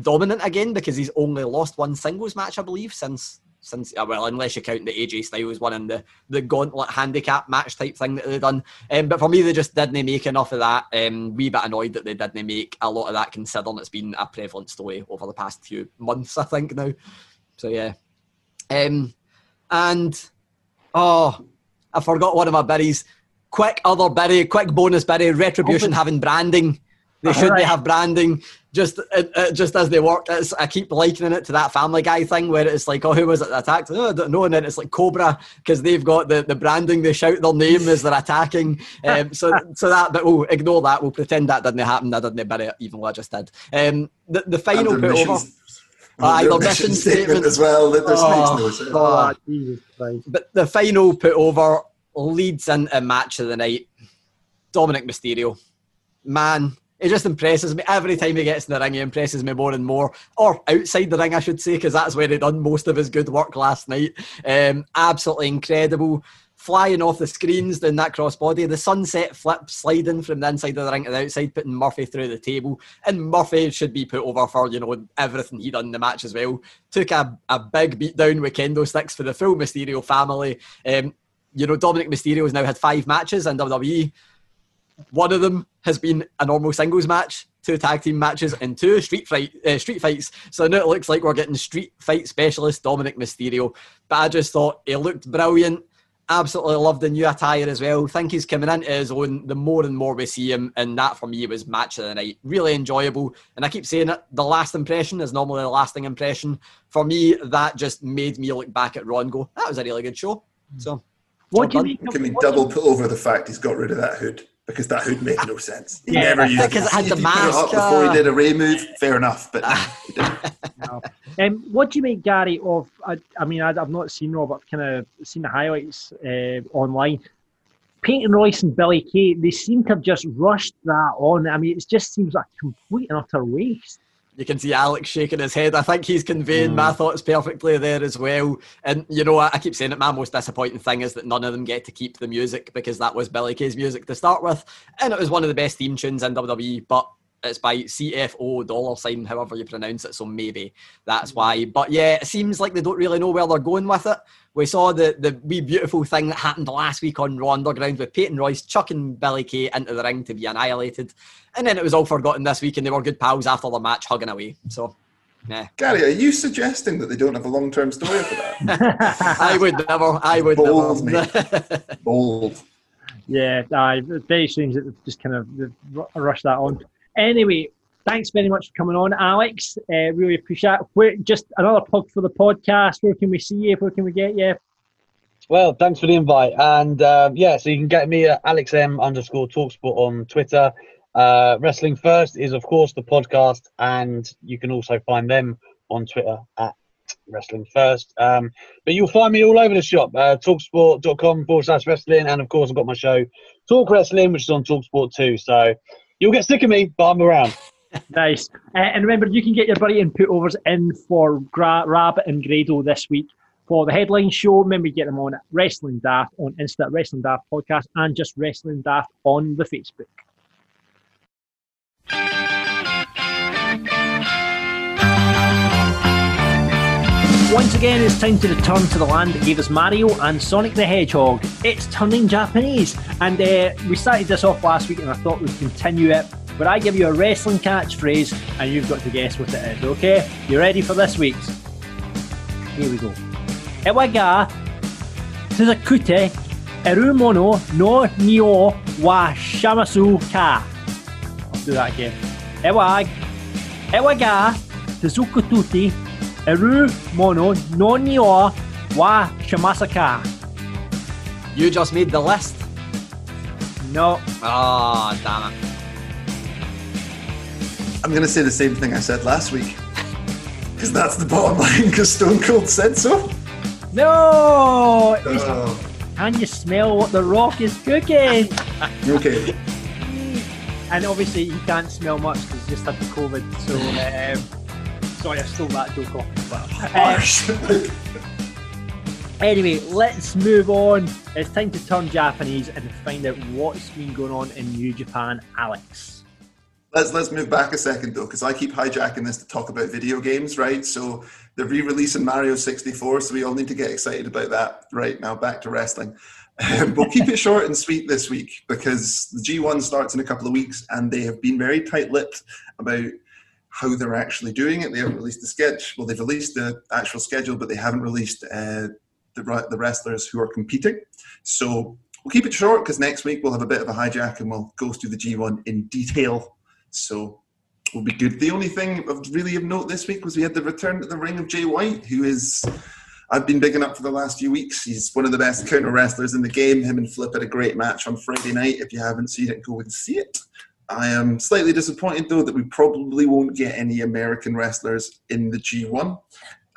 dominant again because he's only lost one singles match, I believe, since since uh, well, unless you count the AJ Styles one and the the gauntlet handicap match type thing that they've done. Um, but for me, they just didn't make enough of that. Um, we bit annoyed that they didn't make a lot of that, considering it's been a prevalent story over the past few months, I think now. So yeah, um, and oh, I forgot one of my buries quick other bury, quick bonus bury, retribution having branding. They should right. have branding just uh, uh, just as they work. It's, I keep likening it to that Family Guy thing where it's like, oh, who was it that attacked? Oh, I don't know. And then it's like Cobra because they've got the, the branding. They shout their name as they're attacking. Um, so so that, but we'll ignore that. We'll pretend that didn't happen. I didn't bury it, even though I just did. Um, the the final put over. Uh, the mission statement, as well. This oh, makes no sense. Oh, but the final put over leads into match of the night. Dominic Mysterio. Man, it just impresses me every time he gets in the ring. He impresses me more and more, or outside the ring, I should say, because that's where he done most of his good work last night. Um, absolutely incredible, flying off the screens down that crossbody, the sunset flip sliding from the inside of the ring to the outside, putting Murphy through the table, and Murphy should be put over for you know everything he done in the match as well. Took a, a big beat down with kendo sticks for the full Mysterio family. Um, you know, Dominic Mysterio has now had five matches in WWE. One of them has been a normal singles match, two tag team matches, and two street fight uh, street fights. So now it looks like we're getting street fight specialist Dominic Mysterio. But I just thought he looked brilliant. Absolutely loved the new attire as well. Think he's coming into his own the more and more we see him, and that for me was match of the night. Really enjoyable. And I keep saying it, the last impression is normally the lasting impression. For me, that just made me look back at Ron go, that was a really good show. So what do you mean? Can we double put over the fact he's got rid of that hood? Because that hood made no sense. He yeah, never used it. Because it had the mask. before he did a Ray move, fair enough. But no, um, what do you make, Gary, of, I, I mean, I, have not seen Robert, kind of seen the highlights uh, online. Peyton Royce and Billie Kay, they seem to have just rushed that on. I mean, it just seems like a complete and utter waste you can see Alex shaking his head. I think he's conveying mm. my thoughts perfectly there as well. And you know, I keep saying it. My most disappointing thing is that none of them get to keep the music because that was Billie Kay's music to start with, and it was one of the best theme tunes in WWE. But it's by CFO dollar sign, however you pronounce it. So maybe that's mm. why. But yeah, it seems like they don't really know where they're going with it. We saw the the wee beautiful thing that happened last week on Raw Underground with Peyton Royce chucking Billie Kay into the ring to be annihilated, and then it was all forgotten this week, and they were good pals after the match, hugging away. So. Yeah. Gary, are you suggesting that they don't have a long term story for that? I would never. I would Bold, never. Bold. Yeah, uh, very strange that they've just kind of rushed that on. Anyway, thanks very much for coming on, Alex. Uh, really appreciate it. Where, just another plug for the podcast. Where can we see you? Where can we get you? Well, thanks for the invite. And um, yeah, so you can get me at AlexM underscore Talksport on Twitter. Uh, Wrestling First is, of course, the podcast, and you can also find them on Twitter at Wrestling First. Um, but you'll find me all over the shop, uh, talksport.com forward slash wrestling. And of course, I've got my show, Talk Wrestling, which is on Talksport too. So You'll get sick of me, but I'm around. nice. Uh, and remember, you can get your buddy and put overs in for Gra- Rabbit and Grado this week. For the headline show, remember get them on Wrestling Daft on Insta, Wrestling Daft Podcast, and just Wrestling Daft on the Facebook. Once again, it's time to return to the land that gave us Mario and Sonic the Hedgehog. It's turning Japanese, and uh, we started this off last week, and I thought we'd continue it. But I give you a wrestling catchphrase, and you've got to guess what it is. Okay, you ready for this week's? Here we go. Ewa ga tsuzakute eru mono no nio wa shamasu ka. I'll do that again. Ewa, ewa ga tsuzukututi eru mono no nio wa shamasaka. You just made the list. No. Oh, damn it. I'm going to say the same thing I said last week. Because that's the bottom line, because Stone Cold said so. No! It's- Oh, Can you smell what the rock is cooking? okay. and obviously you can't smell much because you just had the COVID. So um, sorry, I stole that joke off. But, Harsh. anyway, let's move on. It's time to turn Japanese and find out what's been going on in New Japan, Alex. Let's let's move back a second though, because I keep hijacking this to talk about video games, right? So they're re-releasing Mario 64, so we all need to get excited about that right now. Back to wrestling. Um, we'll keep it short and sweet this week because the G1 starts in a couple of weeks, and they have been very tight-lipped about how they're actually doing it. They haven't released the sketch. Well, they've released the actual schedule, but they haven't released uh, the the wrestlers who are competing. So we'll keep it short because next week we'll have a bit of a hijack and we'll go through the G1 in detail. So will be good. The only thing of really of note this week was we had the return to the ring of Jay White, who is I've been bigging up for the last few weeks. He's one of the best counter wrestlers in the game. Him and Flip had a great match on Friday night. If you haven't seen it, go and see it. I am slightly disappointed though that we probably won't get any American wrestlers in the G1,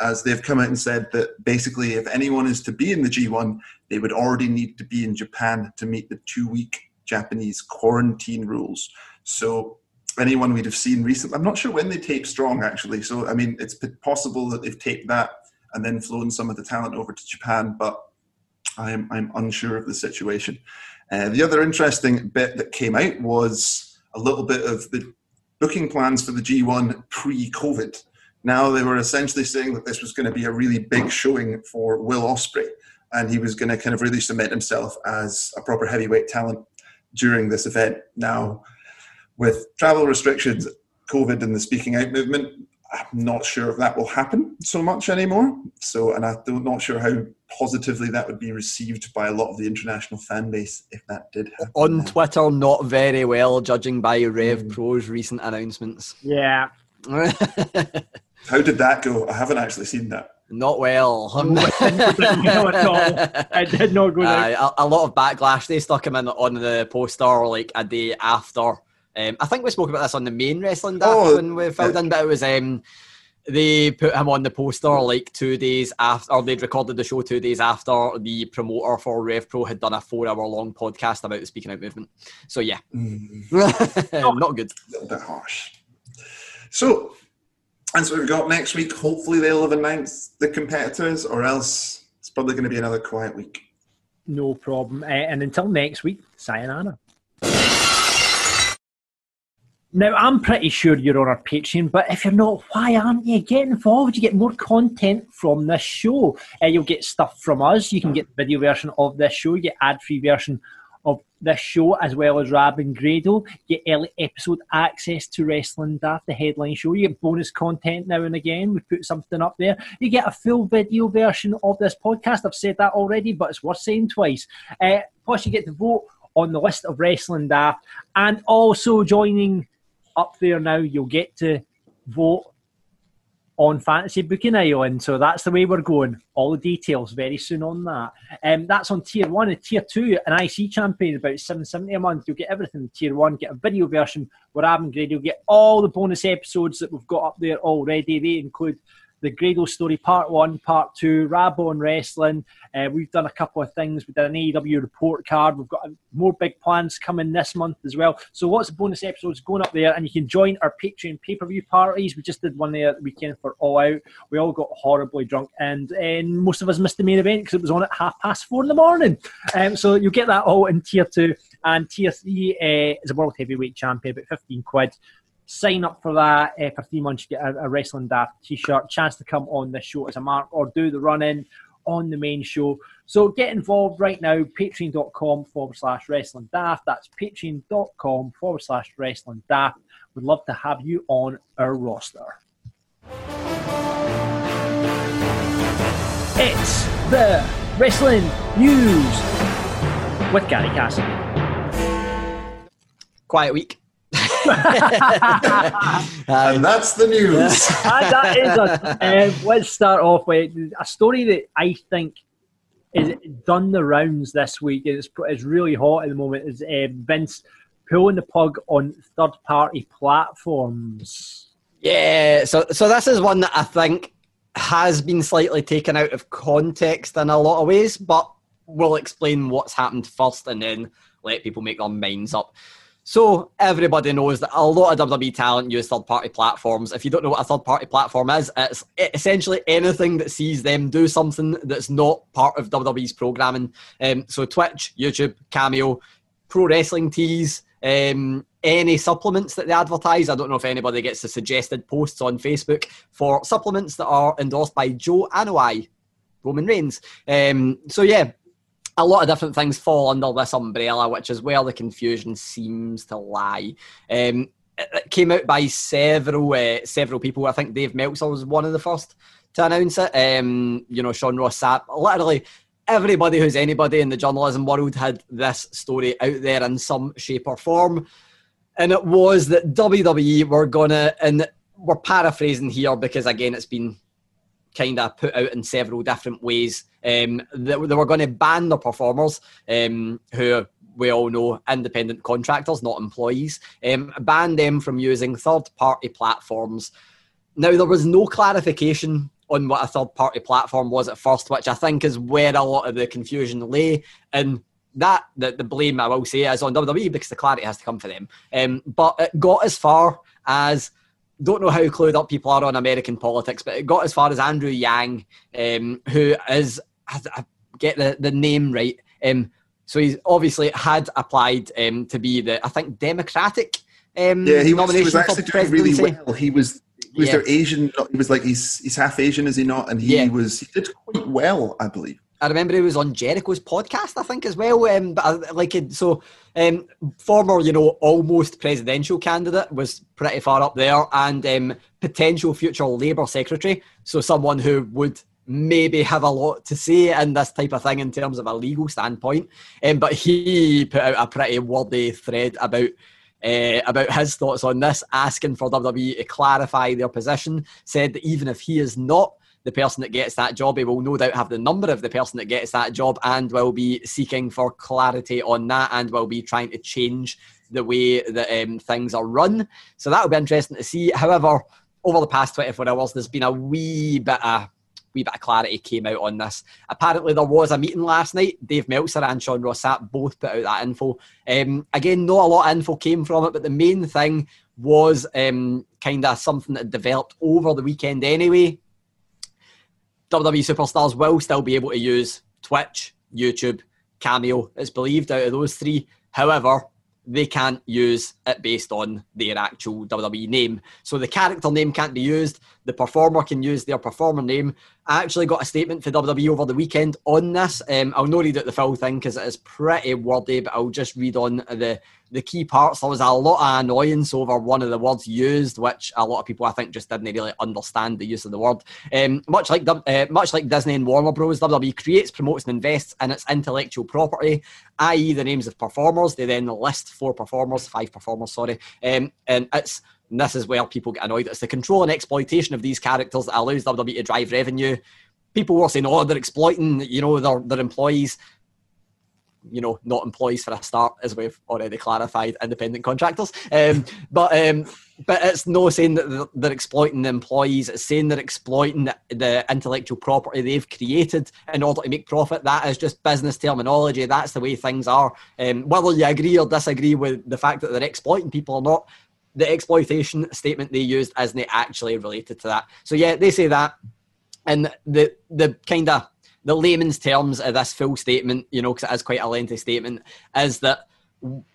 as they've come out and said that basically if anyone is to be in the G1, they would already need to be in Japan to meet the two-week Japanese quarantine rules. So anyone we'd have seen recently. I'm not sure when they taped Strong actually. So I mean, it's possible that they've taped that and then flown some of the talent over to Japan, but I'm I'm unsure of the situation. Uh, the other interesting bit that came out was a little bit of the booking plans for the G1 pre-COVID. Now they were essentially saying that this was going to be a really big showing for Will Ospreay, and he was going to kind of really cement himself as a proper heavyweight talent during this event. Now with travel restrictions, COVID, and the speaking out movement, I'm not sure if that will happen so much anymore. So, and I'm not sure how positively that would be received by a lot of the international fan base if that did happen. On Twitter, not very well, judging by Rev hmm. Pro's recent announcements. Yeah. How did that go? I haven't actually seen that. Not well. Not at. I did not go Aye, down. a, a lot of backlash. They stuck him in on the poster like a day after. Um, I think we spoke about this on the main wrestling daft Oh, when we filled in, but it was um, they put him on the poster like two days after, or they'd recorded the show two days after the promoter for Rev Pro had done a four-hour-long podcast about the speaking out movement. So yeah, not good. A little bit harsh. So that's what we've got next week. Hopefully they'll have announced the competitors, or else it's probably going to be another quiet week. No problem. Uh, and until next week, sayonara. Now, I'm pretty sure you're on our Patreon, but if you're not, why aren't you? Get involved. You get more content from this show. Uh, you'll get stuff from us. You can get the video version of this show. You get ad-free version of this show, as well as Rab and Grado. You get early episode access to Wrestling Daft, the headline show. You get bonus content now and again. We put something up there. You get a full video version of this podcast. I've said that already, but it's worth saying twice. Uh, plus, you get to vote on the list of Wrestling Daft, and also joining up there now, you'll get to vote on Fantasy Booking Island. So that's the way we're going. All the details very soon on that. Um, that's on tier one and tier two. An IC champion about seven seventy a month. You'll get everything in tier one. Get a video version I'm grade. You'll get all the bonus episodes that we've got up there already. They include the Grado story, part one, part two, Rabon Wrestling. Uh, we've done a couple of things. We've done an AEW report card. We've got more big plans coming this month as well. So lots of bonus episodes going up there, and you can join our Patreon pay per view parties. We just did one there the weekend for All Out. We all got horribly drunk, and, and most of us missed the main event because it was on at half past four in the morning. Um, so you'll get that all in tier two, and tier three uh, is a world heavyweight champion, about fifteen quid sign up for that uh, for three months. You get a, a Wrestling Daft t-shirt, chance to come on this show as a mark, or do the run-in on the main show. So get involved right now, patreon.com forward slash wrestling daft. That's patreon.com forward slash wrestling daft. We'd love to have you on our roster. It's the Wrestling News with Gary Cassidy. Quiet week. And that's the news. that is a, um, let's start off with a story that I think is done the rounds this week. It's, it's really hot at the moment. Is uh, Vince pulling the plug on third party platforms? Yeah, so so this is one that I think has been slightly taken out of context in a lot of ways, but we'll explain what's happened first and then let people make their minds up. So everybody knows that a lot of WWE talent use third-party platforms. If you don't know what a third-party platform is, it's essentially anything that sees them do something that's not part of WWE's programming. Um, so Twitch, YouTube, Cameo, Pro Wrestling Tees, um, any supplements that they advertise. I don't know if anybody gets the suggested posts on Facebook for supplements that are endorsed by Joe Anoa'i, Roman Reigns. Um, so yeah, a lot of different things fall under this umbrella, which is where the confusion seems to lie. Um, it came out by several uh, several people. I think Dave Meltzer was one of the first to announce it. Um, you know, Sean Ross Sapp, literally everybody who's anybody in the journalism world had this story out there in some shape or form. And it was that WWE were gonna, and we're paraphrasing here because again, it's been kind of put out in several different ways. Um, they, they were going to ban the performers um, who we all know independent contractors, not employees, um, ban them from using third party platforms. Now, there was no clarification on what a third party platform was at first, which I think is where a lot of the confusion lay. And that, the, blame, I will say, is on WWE because the clarity has to come for them. Um, but it got as far as don't know how clued up people are on American politics, but it got as far as Andrew Yang, um, who is I, I get the, the name right. Um, so he's obviously had applied um, to be the I think Democratic. Um, yeah, he was, he was actually doing really well. He was he was yeah. their Asian. He was like he's he's half Asian, is he not? And he yeah. was he did quite well, I believe. I remember he was on Jericho's podcast, I think, as well. Um, but I, like, so um, former, you know, almost presidential candidate was pretty far up there, and um, potential future Labour secretary. So someone who would maybe have a lot to say in this type of thing in terms of a legal standpoint. Um, but he put out a pretty wordy thread about. Uh, about his thoughts on this, asking for WWE to clarify their position, said that even if he is not the person that gets that job. He will no doubt have the number of the person that gets that job and will be seeking for clarity on that and will be trying to change the way that um, things are run. So that will be interesting to see. However, over the past 24 hours, there's been a wee bit of wee bit of clarity came out on this. Apparently, there was a meeting last night. Dave Meltzer and Sean Ross Sapp both put out that info. Um, again, not a lot of info came from it, but the main thing was um, kind of something that developed over the weekend anyway. WWE superstars will still be able to use Twitch, YouTube, Cameo, it's believed out of those three. However, they can't use it based on their actual WWE name. So the character name can't be used. The performer can use their performer name. I actually got a statement for WWE over the weekend on this. Um, I'll not read out the full thing because it is pretty wordy, but I'll just read on the the key parts. There was a lot of annoyance over one of the words used, which a lot of people I think just didn't really understand the use of the word. Um, much like uh, much like Disney and Warner Bros, WWE creates, promotes, and invests in its intellectual property, i.e., the names of performers. They then list four performers, five performers, sorry, um, and it's and this is where people get annoyed. It's the control and exploitation of these characters that allows WWE to drive revenue. People were saying, "Oh, they're exploiting, you know, their their employees." You know, not employees for a start, as we've already clarified, independent contractors. Um, but um, but it's no saying that they're exploiting the employees. It's saying they're exploiting the intellectual property they've created in order to make profit. That is just business terminology. That's the way things are. Um, whether you agree or disagree with the fact that they're exploiting people or not, the exploitation statement they used isn't actually related to that. So yeah, they say that, and the the kind of the layman's terms of this full statement, you know, because it is quite a lengthy statement, is that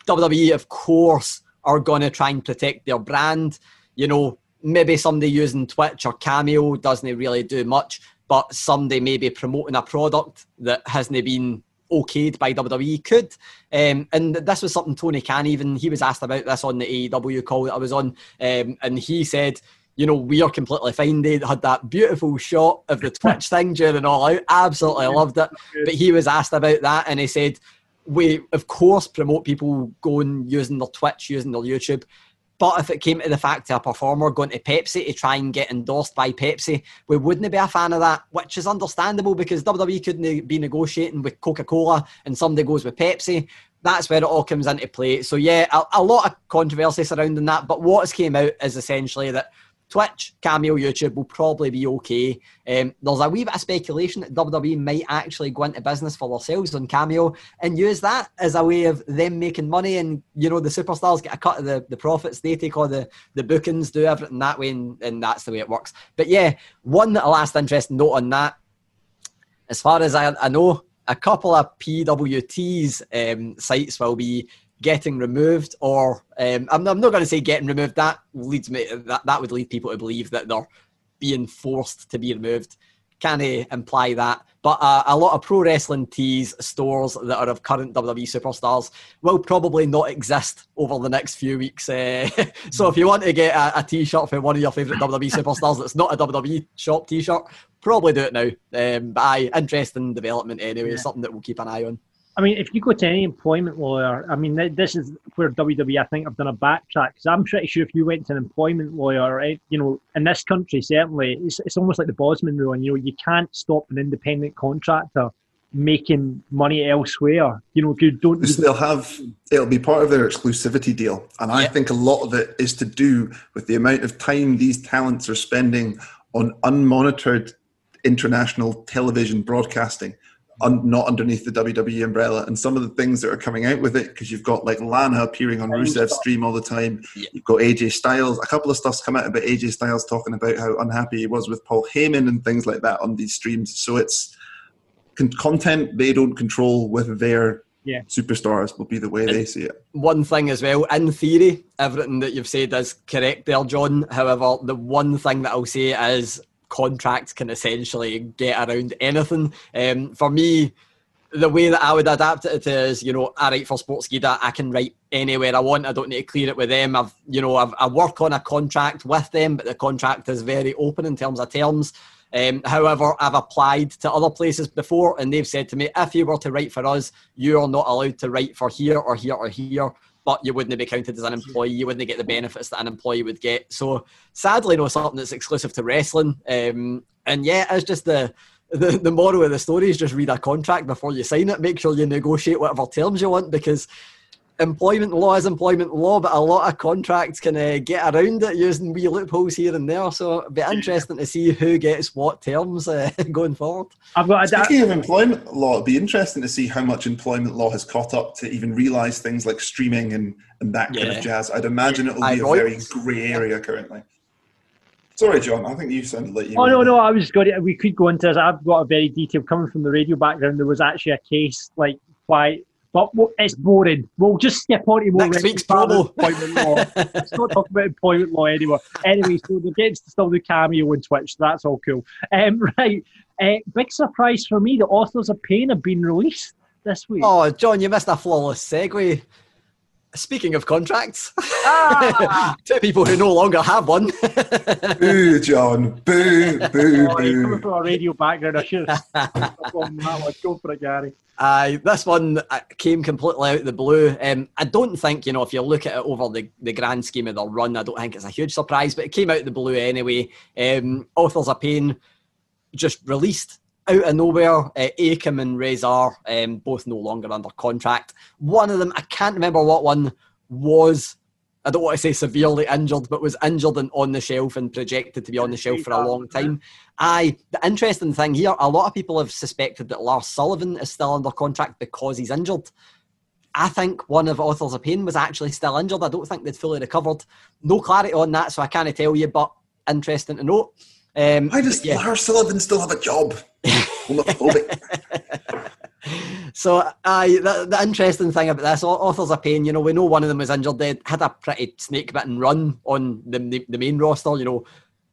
WWE, of course, are going to try and protect their brand. You know, maybe somebody using Twitch or Cameo doesn't really do much, but somebody maybe promoting a product that hasn't been okayed by WWE could. Um, and this was something Tony Khan even he was asked about this on the AEW call that I was on, um, and he said. You know, we are completely fine. They had that beautiful shot of the Twitch thing during All Out. Absolutely loved it. But he was asked about that, and he said, we of course promote people going using their Twitch, using their YouTube. But if it came to the fact of a performer going to Pepsi to try and get endorsed by Pepsi, we wouldn't be a fan of that, which is understandable because WWE couldn't be negotiating with Coca Cola and somebody goes with Pepsi. That's where it all comes into play. So, yeah, a, a lot of controversy surrounding that. But what has came out is essentially that Twitch, Cameo, YouTube will probably be okay. Um, there's a wee bit of speculation that WWE might actually go into business for themselves on Cameo and use that as a way of them making money. And, you know, the superstars get a cut of the, the profits. They take all the, the bookings, do everything that way, and, and that's the way it works. But yeah, one last interesting note on that. As far as I, I know, a couple of PWT's um, sites will be getting removed, or um, I'm, I'm, not going to say getting removed. That leads me that that would lead people to believe that they're being forced to be removed. Can I imply that? But uh, a lot of pro wrestling tees stores that are of current WWE superstars will probably not exist over the next few weeks. Uh, so if you want to get a a t-shirt for one of your favourite WWE superstars that's not a WWE shop t-shirt, probably do it now. Um, but I interesting development anyway, yeah. something that we'll keep an eye on. I mean, if you go to any employment lawyer, I mean, this is where WWE, I think, have done a backtrack because I'm pretty sure if you went to an employment lawyer, right, you know, in this country, certainly, it's, it's almost like the Bosman rule, and you know, you can't stop an independent contractor making money elsewhere. You know, if you don't, they'll have it'll be part of their exclusivity deal, and I think a lot of it is to do with the amount of time these talents are spending on unmonitored international television broadcasting un, not underneath the WWE umbrella, and some of the things that are coming out with it, because you've got like Lana appearing on Rusev's stream all the time. Yeah. You've got AJ Styles. A couple of stuff's come out about AJ Styles talking about how unhappy he was with Paul Heyman and things like that on these streams. So it's con- content they don't control with their yeah. superstars will be the way and they see it. One thing as well, in theory, everything that you've said is correct there, John. However, the one thing that I'll say is contracts can essentially get around anything. Um, for me, the way that I would adapt it is, you know, I write for Sportskeeda, I can write anywhere I want. I don't need to clear it with them. I've, you know, I've, I work on a contract with them, but the contract is very open in terms of terms. Um, however, I've applied to other places before, and they've said to me, if you were to write for us, you are not allowed to write for here or here or here but you wouldn't be counted as an employee. You wouldn't get the benefits that an employee would get. So sadly, no something that's exclusive to wrestling. Um, and yeah, it's just the, the the moral of the story is just read a contract before you sign it. Make sure you negotiate whatever terms you want because employment law is employment law, but a lot of contracts can uh, get around it using wee loopholes here and there. So it'd be interesting to see who gets what terms uh, going forward. I've got speaking of employment law, it'd be interesting to see how much employment law has caught up to even realise things like streaming and, and that kind of jazz. I'd imagine it'll be a very grey area currently. Sorry, John. I think you sounded like you. Oh no, no. I was going. To, we could go into this. I've got a very detailed coming from the radio background. There was actually a case like why but it's boring. We'll just skip on to more next week's promo. Employment law. Let's not talk about employment law anymore. Anyway, so they're getting to still do cameo on Twitch. So that's all cool. Um, right. Uh, big surprise for me. The authors of Pain have been released this week. Oh, John, you missed a flawless segue. Speaking of contracts, ah! two people who no longer have one. boo, John. Boo, boo, oh, boo. Coming from a radio background, I should have that one. Go for it, Gary. Uh, this one uh, came completely out of the blue. Um, I don't think, you know, if you look at it over the, the grand scheme of the run, I don't think it's a huge surprise, but it came out of the blue anyway. Um, Authors of Pain just released out of nowhere, uh, Akam and Rezar, um, both no longer under contract. One of them, I can't remember what one was. I don't want to say severely injured, but was injured and on the shelf and projected to be on the shelf for a long time. I the interesting thing here, a lot of people have suspected that Lars Sullivan is still under contract because he's injured. I think one of Authors of Pain was actually still injured. I don't think they'd fully recovered. No clarity on that, so I can't tell you, but interesting to note. Um, Why does yeah. Lars Sullivan still have a job? Homophobic. So, aye, the, the interesting thing about this, authors of pain, you know, we know one of them was injured. They had a pretty snake bitten run on the, the, the main roster, you know,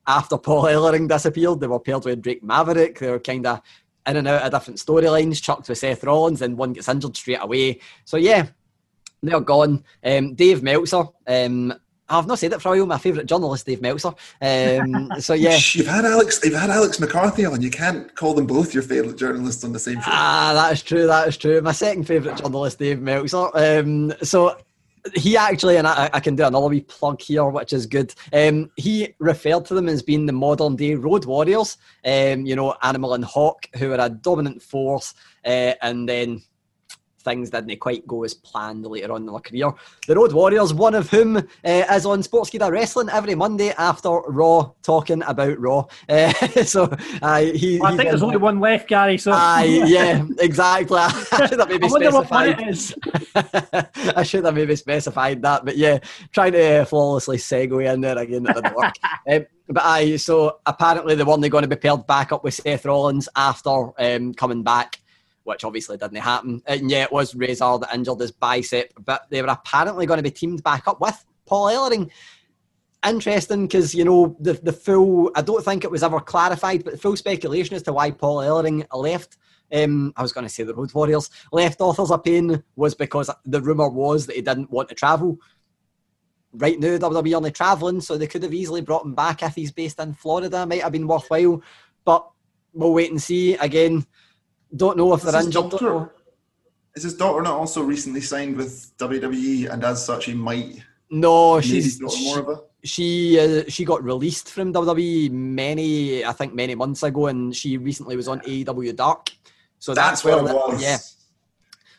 after Paul Ellering disappeared. They were paired with Drake Maverick. They were kind of in and out of different storylines, chucked with Seth Rollins, and one gets injured straight away. So, yeah, they're gone. Um, Dave Meltzer, um, I've not said it for a while, my favourite journalist, Dave Meltzer. Um, so, yeah. You've had Alex. You've had Alex McCarthy on. You can't call them both your favourite journalists on the same show. Ah, that is true. That is true. My second favourite journalist, Dave Meltzer. Um, so he actually, and I, I can do another wee plug here, which is good. Um, he referred to them as being the modern day road warriors. Um, you know, Animal and Hawk, who are a dominant force, uh, and then things didn't quite go as planned later on in their career. The Road Warriors, one of whom uh, is on Sportskeeda Wrestling every Monday after Raw, talking about Raw. Uh, so uh, he, Well, I think there's only one left, Gary. So Aye, yeah, exactly. I should have maybe I wonder what one specified. I should have maybe specified that, but yeah, trying to flawlessly segue in there again at the work. um, but aye, so apparently the one they weren't going to be paired back up with Seth Rollins after um, coming back, which obviously didn't happen. And yeah, it was Rezar that injured his bicep, but they were apparently going to be teamed back up with Paul Ellering interesting because you know the the full. I don't think it was ever clarified, but the full speculation as to why Paul Ellering left. Um, I was going to say the Road Warriors left Authors of Pain was because the rumor was that he didn't want to travel. Right now, WWE only traveling, so they could have easily brought him back if he's based in Florida. Might have been worthwhile, but we'll wait and see. Again, don't know if Is they're injured. daughter- Is his daughter not also recently signed with WWE, and as such, he might No, she's she's more of a. she uh, she got released from WWE many I think many months ago, and she recently was on AEW Dark. So that's, That's where it was. yeah.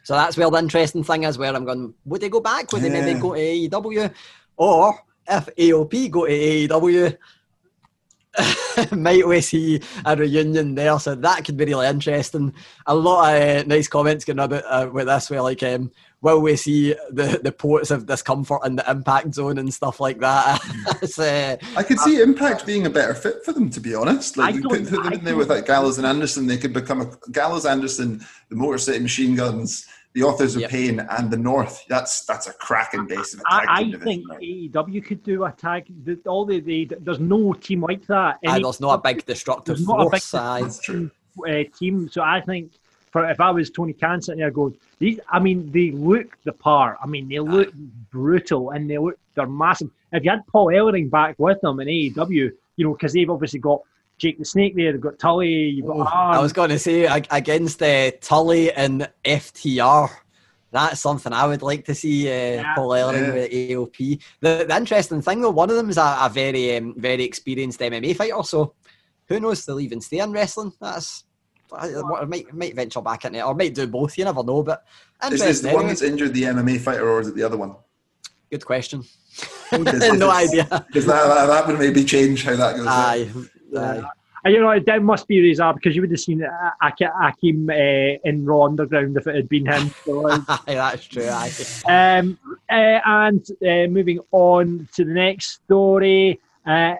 So that's where the interesting thing is. Where I'm going, would they go back? Would they maybe go to AEW, or if AOP go to AEW? Might we see a reunion there? So that could be really interesting. A lot of uh, nice comments going about uh, with this. Where like, um, will we see the the ports of discomfort in the impact zone and stuff like that? It's, uh, I could see Impact being a better fit for them, to be honest. Like, I we don't- put, put them I in there with like Gallows and Anderson, they could become a Gallows, Anderson, the Motor City Machine Guns, the Authors of Yep. Pain, and the North. That's that's a cracking base of a tag I, team I division. think AEW could do a tag. the- All the, the there's no team like that. Aye, Any- there's not a big destructive there's not a big force. aye. team, uh, team. So I think for if I was Tony Khan sitting there going, these. I mean, they look the part. I mean, they look brutal and they look they're massive. If you had Paul Ellering back with them in AEW, you know, because they've obviously got Jake the Snake there, they've got Tully, you've got I Arn. was going to say against uh, Tully and FTR. That's something I would like to see uh, Paul Ellering Yeah. with AOP. The, the interesting thing though, one of them is a, a very um, very experienced MMA fighter. So who knows? if They'll even stay in wrestling. That's I, I might might venture back into it, or might do both. You never know. But Is, interesting. is the one that's injured the MMA fighter, or is it the other one? Good question. No idea. Because that, that, that would maybe change how that goes. Aye, aye. And, you know, that must be Rezar because you would have seen Akam Ak- uh, in Raw Underground if it had been him. So, uh, Aye, that's true. Aye. Um, uh, and uh, moving on to the next story, uh,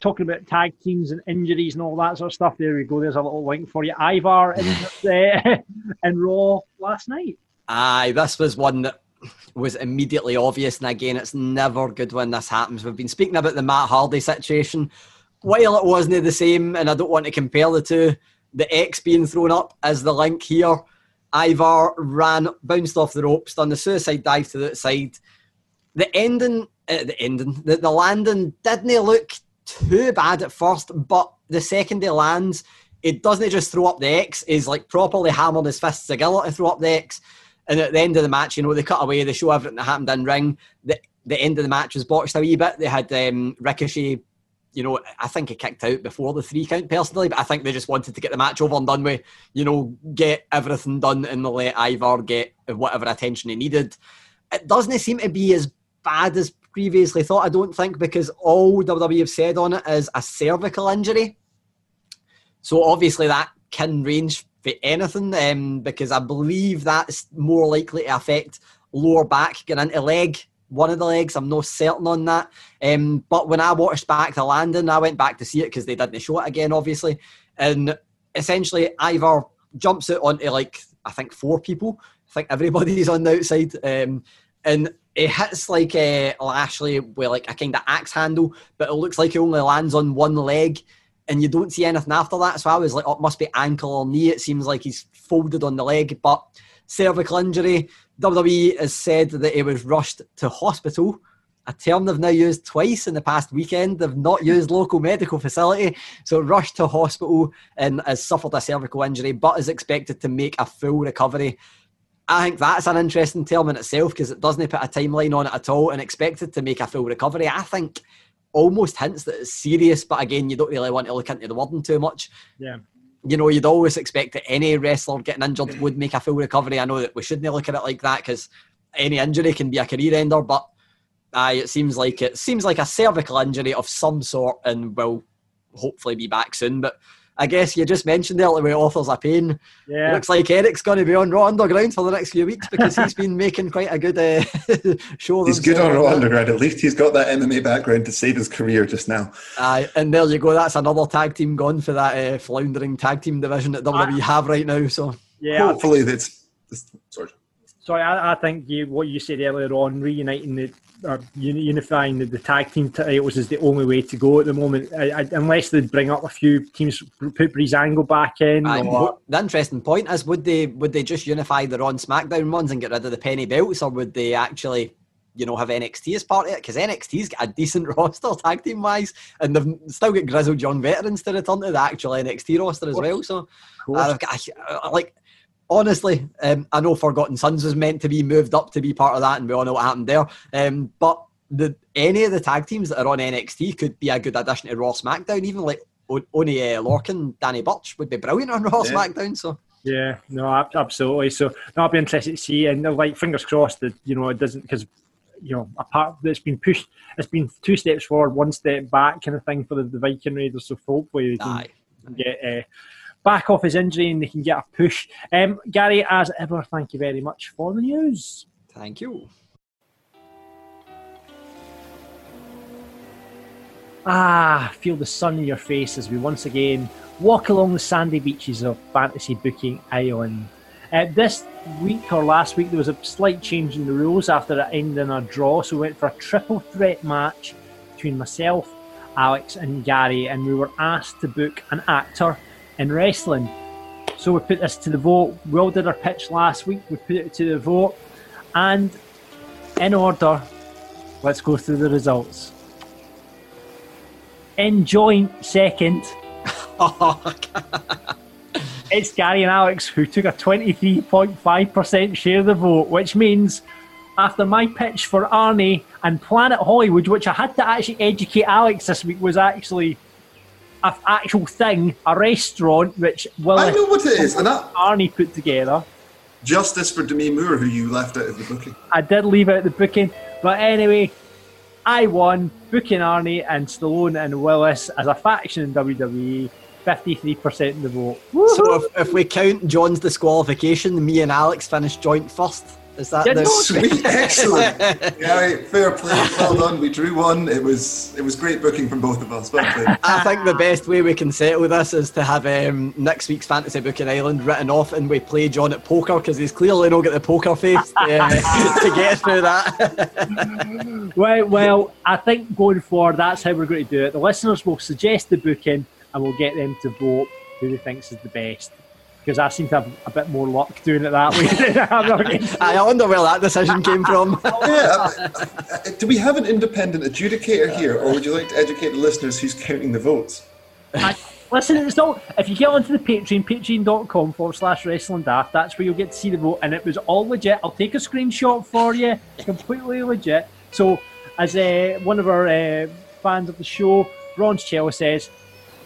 talking about tag teams and injuries and all that sort of stuff. There we go. There's a little link for you. Ivar in, uh, in Raw last night. Aye, this was one that was immediately obvious, and again, it's never good when this happens. We've been speaking about the Matt Hardy situation. While it wasn't the same, and I don't want to compare the two, the X being thrown up as the link here. Ivar ran, bounced off the ropes, done the suicide dive to the outside. The ending, uh, the ending, the, the landing didn't look too bad at first, but the second he lands, it doesn't just throw up the X, is like properly hammered his fists together to throw up the X. And at the end of the match, you know, they cut away, they show everything that happened in ring. The, the end of the match was botched a wee bit. They had um, Ricochet you know, I think he kicked out before the three count personally, but I think they just wanted to get the match over and done with, you know, get everything done and let Ivar get whatever attention he needed. It doesn't seem to be as bad as previously thought, I don't think, because all WWE have said on it is a cervical injury. So obviously that can range for anything, um, because I believe that's more likely to affect lower back, getting into leg, one of the legs. I'm not certain on that. Um, but when I watched back the landing, I went back to see it because they didn't show it again, obviously. And essentially, Ivar jumps out onto like I think four people. I think everybody's on the outside, um, and it hits like uh, Lashley with like a kind of axe handle, but it looks like he only lands on one leg. And you don't see anything after that. So I was like, oh, it must be ankle or knee. It seems like he's folded on the leg. But cervical injury, WWE has said that he was rushed to hospital, a term they've now used twice in the past weekend. They've not used local medical facility, so rushed to hospital and has suffered a cervical injury, but is expected to make a full recovery. I think that's an interesting term in itself because it doesn't put a timeline on it at all and expected to make a full recovery. I think almost hints that it's serious, but again, you don't really want to look into the wording too much. Yeah you know, you'd always expect that any wrestler getting injured would make a full recovery. I know that we shouldn't look at it like that because any injury can be a career ender, but uh, it seems like it seems like a cervical injury of some sort and will hopefully be back soon. But I guess you just mentioned there with authors of pain. Yeah. Looks like Erik's going to be on Raw Underground for the next few weeks because he's been making quite a good uh, show. He's good on Raw Underground. At least he's got that MMA background to save his career just now. Uh, and there you go. That's another tag team gone for that uh, floundering tag team division that WWE have right now. So yeah, hopefully that's. Sorry. I, I think you, what you said earlier on, reuniting the or unifying the, the, tag team titles is the only way to go at the moment, I, I, unless they bring up a few teams, put Breezango back in. Or... The interesting point is, would they would they just unify the Raw SmackDown ones and get rid of the penny belts, or would they actually? You know, have NXT as part of it because NXT's got a decent roster tag team wise, and they've still got grizzled young veterans to return to the actual NXT roster as well. So, uh, like honestly, um, I know Forgotten Sons was meant to be moved up to be part of that, and we all know what happened there. Um, but the any of the tag teams that are on NXT could be a good addition to Raw SmackDown. Even like Oney uh, Lorcan, Danny Burch would be brilliant on Raw yeah. SmackDown. So. Yeah, no, absolutely. So I'll be interested to see, and like fingers crossed that you know it doesn't because you know apart it's been pushed, it's been two steps forward, one step back kind of thing for the, the Viking Raiders. So hopefully they can Aye. get uh, back off his injury and they can get a push. Um, Gary, as ever, thank you very much for the news. Thank you. Ah, feel the sun in your face as we once again walk along the sandy beaches of Fantasy Booking Island. Uh, this week or last week, there was a slight change in the rules after it ended in a draw, so we went for a triple threat match between myself, Alex, and Gary, and we were asked to book an actor in wrestling. So we put this to the vote. We all did our pitch last week. We put it to the vote. And in order, let's go through the results. In joint second, it's Gary and Alex who took a 23.5% share of the vote, which means after my pitch for Arnie and Planet Hollywood, which I had to actually educate Alex this week, was actually an actual thing, a restaurant, which Will I know what it is, and that Arnie put together. Justice for Demi Moore, who you left out of the booking. I did leave out the booking, but anyway, I won booking Arnie and Stallone and Willis as a faction in WWE. 53% of the vote. Woo-hoo! So if, if we count John's disqualification, me and Alex finished joint first. Is that the sweet? Excellent. yeah, fair play. Well done. We drew one. It was it was great booking from both of us. Well played. I think the best way we can settle this is to have um, next week's fantasy booking island written off, and we play John at poker because he's clearly not got the poker face to, uh, to get through that. well, well, I think going forward, that's how we're going to do it. The listeners will suggest the booking, and we'll get them to vote who they thinks is the best because I seem to have a bit more luck doing it that way. I wonder where that decision came from. yeah, uh, uh, do we have an independent adjudicator here, or would you like to educate the listeners who's counting the votes? I, listen, it's not. If you get onto the Patreon, patreon.com forward slash wrestling daft, that's where you'll get to see the vote, and it was all legit. I'll take a screenshot for you, completely legit. So, as uh, one of our uh, fans of the show Bronze says,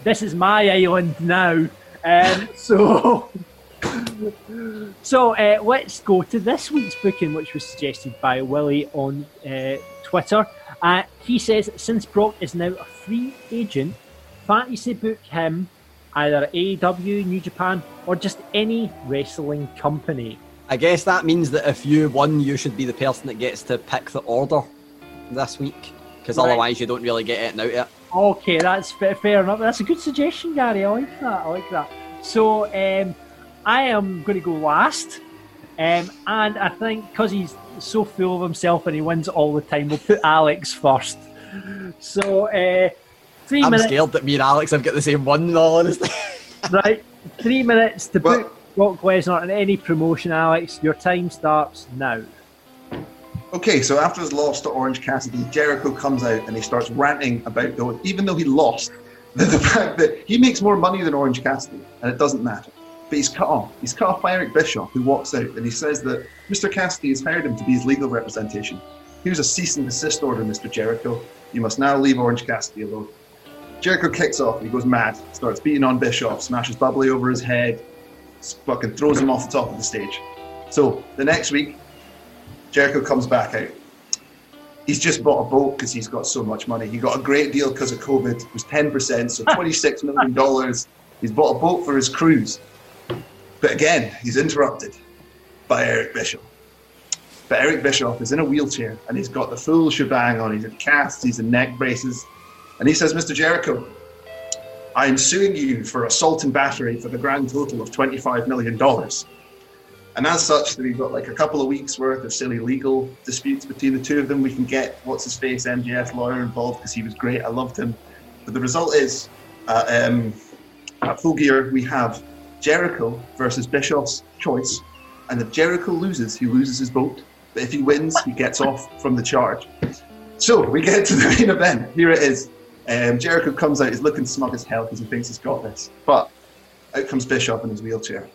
"This is my island now." Um, so, so uh, let's go to this week's booking, which was suggested by Willie on uh, Twitter. Uh, he says, since Brock is now a free agent, fantasy book him either AEW, New Japan, or just any wrestling company. I guess that means that if you won, you should be the person that gets to pick the order this week, because Right. otherwise you don't really get it out yet. Okay, that's fa- fair enough. That's a good suggestion, Gary. I like that. I like that. So um, I am going to go last, um, and I think because he's so full of himself and he wins all the time, we'll put Alex first. So uh, 3 I'm minutes. scared that me and Alex have got the same one, in all honesty. right, three minutes to book Brock Lesnar in any promotion, Alex. Your time starts now. Okay, so after his loss to Orange Cassidy, Jericho comes out and he starts ranting about though, even though he lost, the, the fact that he makes more money than Orange Cassidy, and it doesn't matter. But he's cut off. He's cut off by Eric Bischoff, who walks out and he says that Mr. Cassidy has hired him to be his legal representation. Here's a cease and desist order, Mr. Jericho. You must now leave Orange Cassidy alone. Jericho kicks off. He goes mad, starts beating on Bischoff, smashes Bubbly over his head, fucking throws him off the top of the stage. So the next week, Jericho comes back out. He's just bought a boat because he's got so much money. He got a great deal because of COVID. It was 10%, so $26 million. He's bought a boat for his cruise. But again, he's interrupted by Eric Bischoff. But Eric Bischoff is in a wheelchair and he's got the full shebang on. He's in casts, he's in neck braces. And he says, Mr. Jericho, I am suing you for assault and battery for the grand total of $25 million. And as such, we've got like a couple of weeks worth of silly legal disputes between the two of them. We can get what's his face MJF lawyer involved because he was great. I loved him. But the result is, uh, um, at Full Gear, we have Jericho versus Bischoff's choice. And if Jericho loses, he loses his boat. But if he wins, he gets off from the charge. So we get to the main event. Here it is. Um, Jericho comes out. He's looking smug as hell because he thinks he's got this. But out comes Bischoff in his wheelchair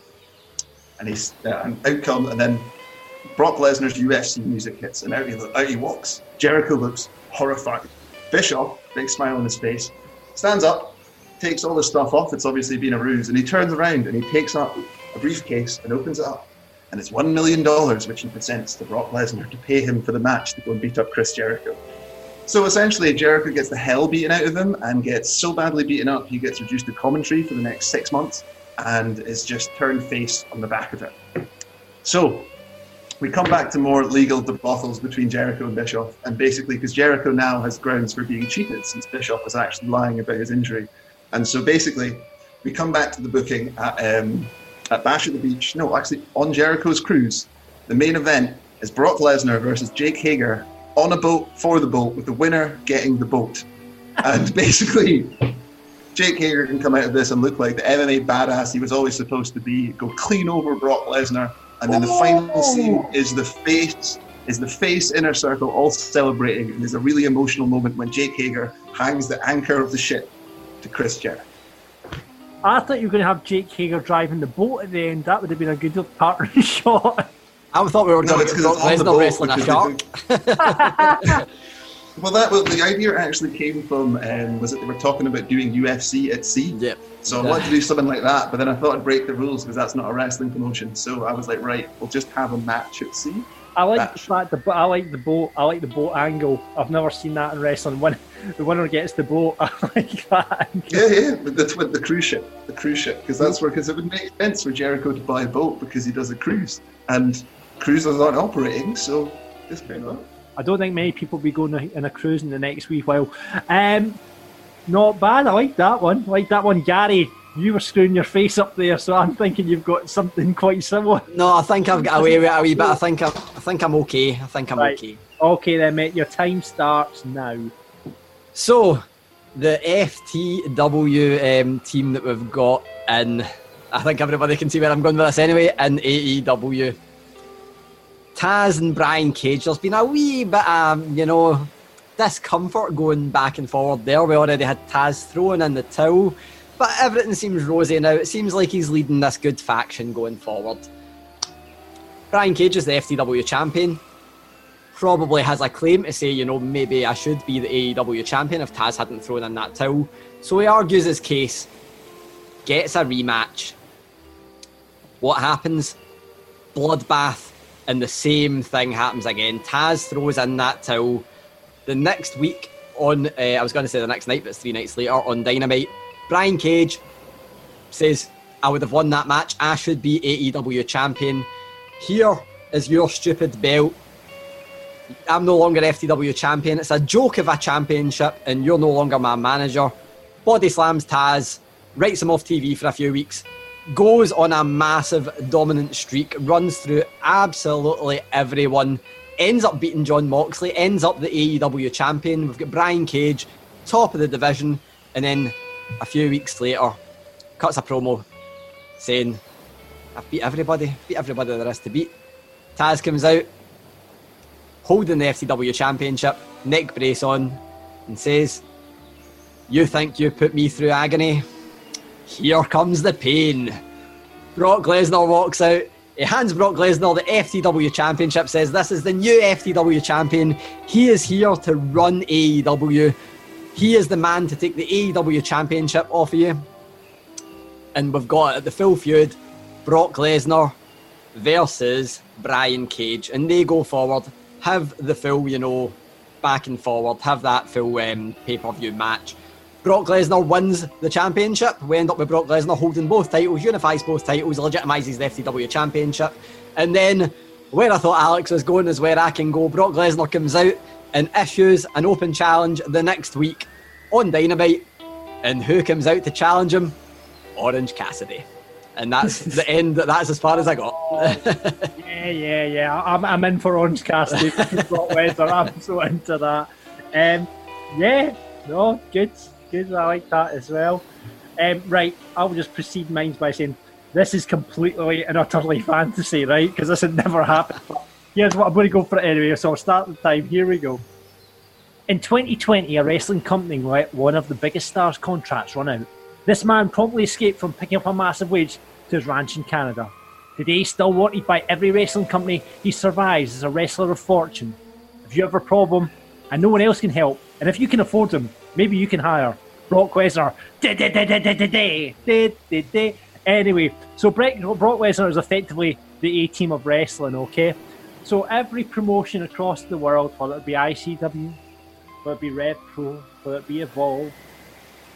and he's uh, and out come, and then Brock Lesnar's UFC music hits, and out he, out he walks. Jericho looks horrified. Bischoff, big smile on his face, stands up, takes all the stuff off. It's obviously been a ruse, and he turns around and he takes up a briefcase and opens it up, and it's one million dollars, which he presents to Brock Lesnar to pay him for the match to go and beat up Chris Jericho. So essentially, Jericho gets the hell beaten out of him and gets so badly beaten up, he gets reduced to commentary for the next six months and is just turned face on the back of it. So we come back to more legal debacles between Jericho and Bischoff, and basically because Jericho now has grounds for being cheated since Bischoff was actually lying about his injury, and so basically we come back to the booking at um, at Bash at the Beach. No, actually on Jericho's cruise. The main event is Brock Lesnar versus Jake Hager on a boat for the boat, with the winner getting the boat, and basically. Jake Hager can come out of this and look like the MMA badass he was always supposed to be, go clean over Brock Lesnar, and then the final oh! scene is the face is the face inner circle all celebrating, and there's a really emotional moment when Jake Hager hangs the anchor of the ship to Chris Jericho. I thought you were going to have Jake Hager driving the boat at the end. That would have been a good partner shot. I thought we were going it's to 'cause get it's Brock on the Lesnar wrestling a which shark. Well, that well, the idea actually came from um, was that they were talking about doing UFC at sea. Yep. So I wanted to do something like that, but then I thought I'd break the rules because that's not a wrestling promotion. So I was like, right, we'll just have a match at sea. I like That- the fact the I like the boat. I like the boat angle. I've never seen that in wrestling. When the winner gets the boat, I like that. Angle. Yeah, yeah, but that's with the cruise ship, the cruise ship, because that's where because it would make sense for Jericho to buy a boat because he does a cruise, and cruises aren't operating, so this fair enough. I don't think many people will be going in a cruise in the next wee while. Um, not bad. I like that one. I like that one, Gary. You were screwing your face up there, so I'm thinking you've got something quite similar. No, I think I've got away with it a wee bit. I think I'm, I think I'm okay. I think I'm Right. okay. Okay, then, mate. Your time starts now. So, the FTW um, team that we've got in, I think everybody can see where I'm going with this anyway, in AEW. Taz and Brian Cage, there's been a wee bit of, you know, discomfort going back and forward there. We already had Taz throwing in the towel, but everything seems rosy now. It seems like he's leading this good faction going forward. Brian Cage is the FTW champion. probably has a claim to say, you know, maybe I should be the AEW champion if Taz hadn't thrown in that towel. So he argues his case, gets a rematch. What happens? Bloodbath, and the same thing happens again. Taz throws in that towel. The next week on, uh, I was going to say the next night, but it's three nights later on Dynamite, Brian Cage says, I would have won that match. I should be AEW champion. Here is your stupid belt. I'm no longer FTW champion. It's a joke of a championship, and you're no longer my manager. Body slams Taz, writes him off TV for a few weeks, goes on a massive dominant streak, runs through absolutely everyone, ends up beating Jon Moxley, ends up the AEW champion. We've got Brian Cage, top of the division, and then a few weeks later, cuts a promo saying, I've beat everybody, beat everybody there is to beat. Taz comes out, holding the FTW Championship, neck brace on, and says, You think you put me through agony? Here comes the pain. Brock Lesnar walks out. He hands Brock Lesnar the FTW Championship, says, This is the new FTW Champion. He is here to run AEW. He is the man to take the AEW Championship off of you. And we've got the full feud Brock Lesnar versus Brian Cage. And they go forward, have the full, you know, back and forward, have that full um, pay per view match. Brock Lesnar wins the championship. We end up with Brock Lesnar holding both titles, unifies both titles, legitimises the FTW championship. And then, where I thought Alex was going is where I can go. Brock Lesnar comes out and issues an open challenge the next week on Dynamite. And who comes out to challenge him? Orange Cassidy. And that's the end. That's as far as I got. yeah, yeah, yeah. I'm, I'm in for Orange Cassidy. I'm so into that. Um, yeah, no, good, good. I like that as well. Um, right, I'll just proceed mine by saying this is completely and utterly fantasy, right? Because this had never happened. Here's what I'm going to go for anyway. So I'll start the time. Here we go. In 2020, a wrestling company let one of the biggest stars' contracts run out. This man promptly escaped from picking up a massive wage to his ranch in Canada. Today, still wanted by every wrestling company, he survives as a wrestler of fortune. If you have a problem and no one else can help, and if you can afford him, maybe you can hire Brock Lesnar. Anyway, so Brock Lesnar is effectively the A team of wrestling, okay? So every promotion across the world, whether it be ICW, whether it be Rev Pro, whether it be Evolve,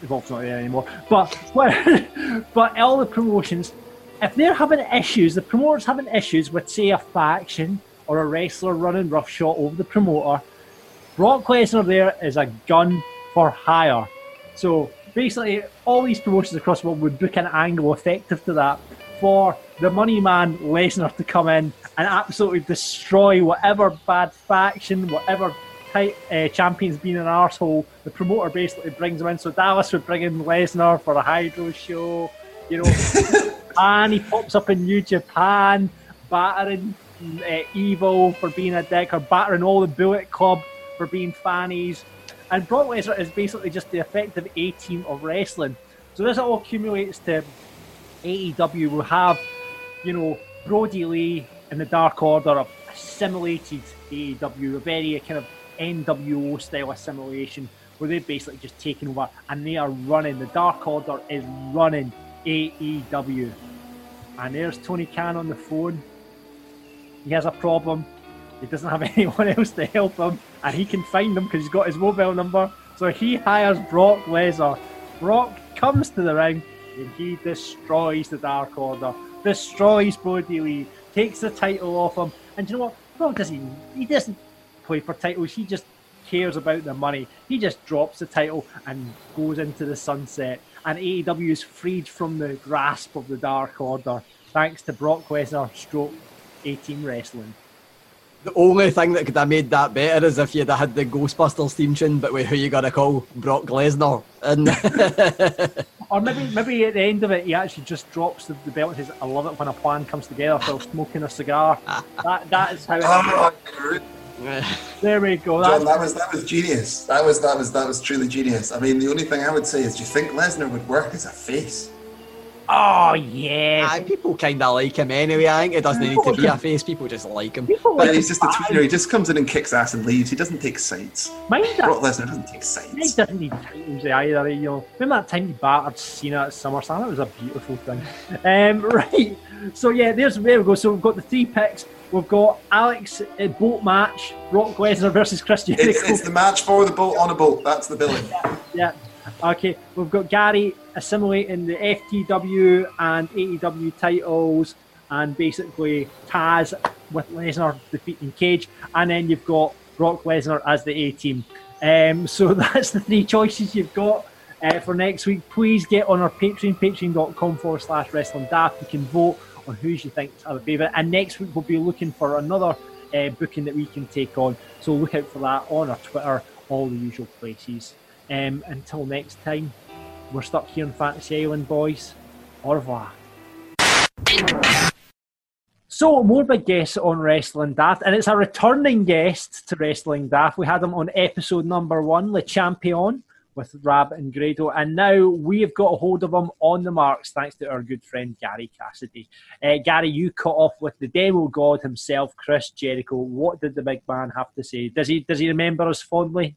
Evolve's not there anymore, but but all the promotions, if they're having issues, the promoters having issues with say a faction or a wrestler running roughshod over the promoter, Brock Lesnar there is a gun for hire. So basically, all these promotions across the world would book an angle effective to that for the money man Lesnar to come in and absolutely destroy whatever bad faction, whatever type uh, champion's been an arsehole. The promoter basically brings him in. So Dallas would bring in Lesnar for a Hydro show, you know, and he pops up in New Japan, battering uh, Evil for being a dick, or battering all the Bullet Club for being fannies. And Brock Lesnar is basically just the effective A team of wrestling. So this all accumulates to AEW will have, you know, Brodie Lee and the Dark Order of assimilated AEW, a very kind of NWO style assimilation where they've basically just taken over and they are running. The Dark Order is running AEW. And there's Tony Khan on the phone. He has a problem. He doesn't have anyone else to help him, and he can find them because he's got his mobile number. So he hires Brock Lesnar. Brock comes to the ring and he destroys the Dark Order, destroys Brodie Lee, takes the title off him. And you know what? Brock doesn't. He doesn't play for titles. He just cares about the money. He just drops the title and goes into the sunset. And AEW is freed from the grasp of the Dark Order thanks to Brock Lesnar stroke A team wrestling. The only thing that could have made that better is if you'd have had the Ghostbusters theme tune, but with who you gotta call Brock Lesnar. And or maybe maybe at the end of it, he actually just drops the, the belt and says, "I love it when a plan comes together." while smoking a cigar. that that is how. It ah, there we go. John, that was that was genius. That was that was that was truly genius. I mean, the only thing I would say is, do you think Lesnar would work as a face? Oh yeah. Aye, people kind of like him anyway. I think it doesn't need to be a face. People just like him. But he's just a tweener. He just comes in and kicks ass and leaves. He doesn't take sides. Mind that. Brock Lesnar doesn't take sides. He doesn't need titles either. You know, remember that time he battered Cena at SummerSlam? It was a beautiful thing. Um, right. So yeah, there's there we go. So we've got the three picks. We've got Alex uh, boat match, Brock Lesnar versus Christian. Jericho. It's, it's the match for the boat on a boat. That's the billing. Yeah. Okay, we've got Gary assimilating the FTW and AEW titles, and basically Taz with Lesnar defeating Cage, and then you've got Brock Lesnar as the A team. Um, so that's the three choices you've got uh, for next week. Please get on our Patreon, patreon.com forward slash wrestling daft. You can vote on who you think are the favourite, and next week we'll be looking for another uh, booking that we can take on. So look out for that on our Twitter, all the usual places. Um, until next time, we're stuck here in Fantasy Island, boys. Au revoir. So, more big guests on Wrestling Daft, and it's a returning guest to Wrestling Daft. We had him on episode number one, Le Champion, with Rab and Grado, and now we have got a hold of him on the marks thanks to our good friend Gary Cassidy. Uh, Gary, you cut off with the demo god himself, Chris Jericho. What did the big man have to say? Does he does he remember us fondly?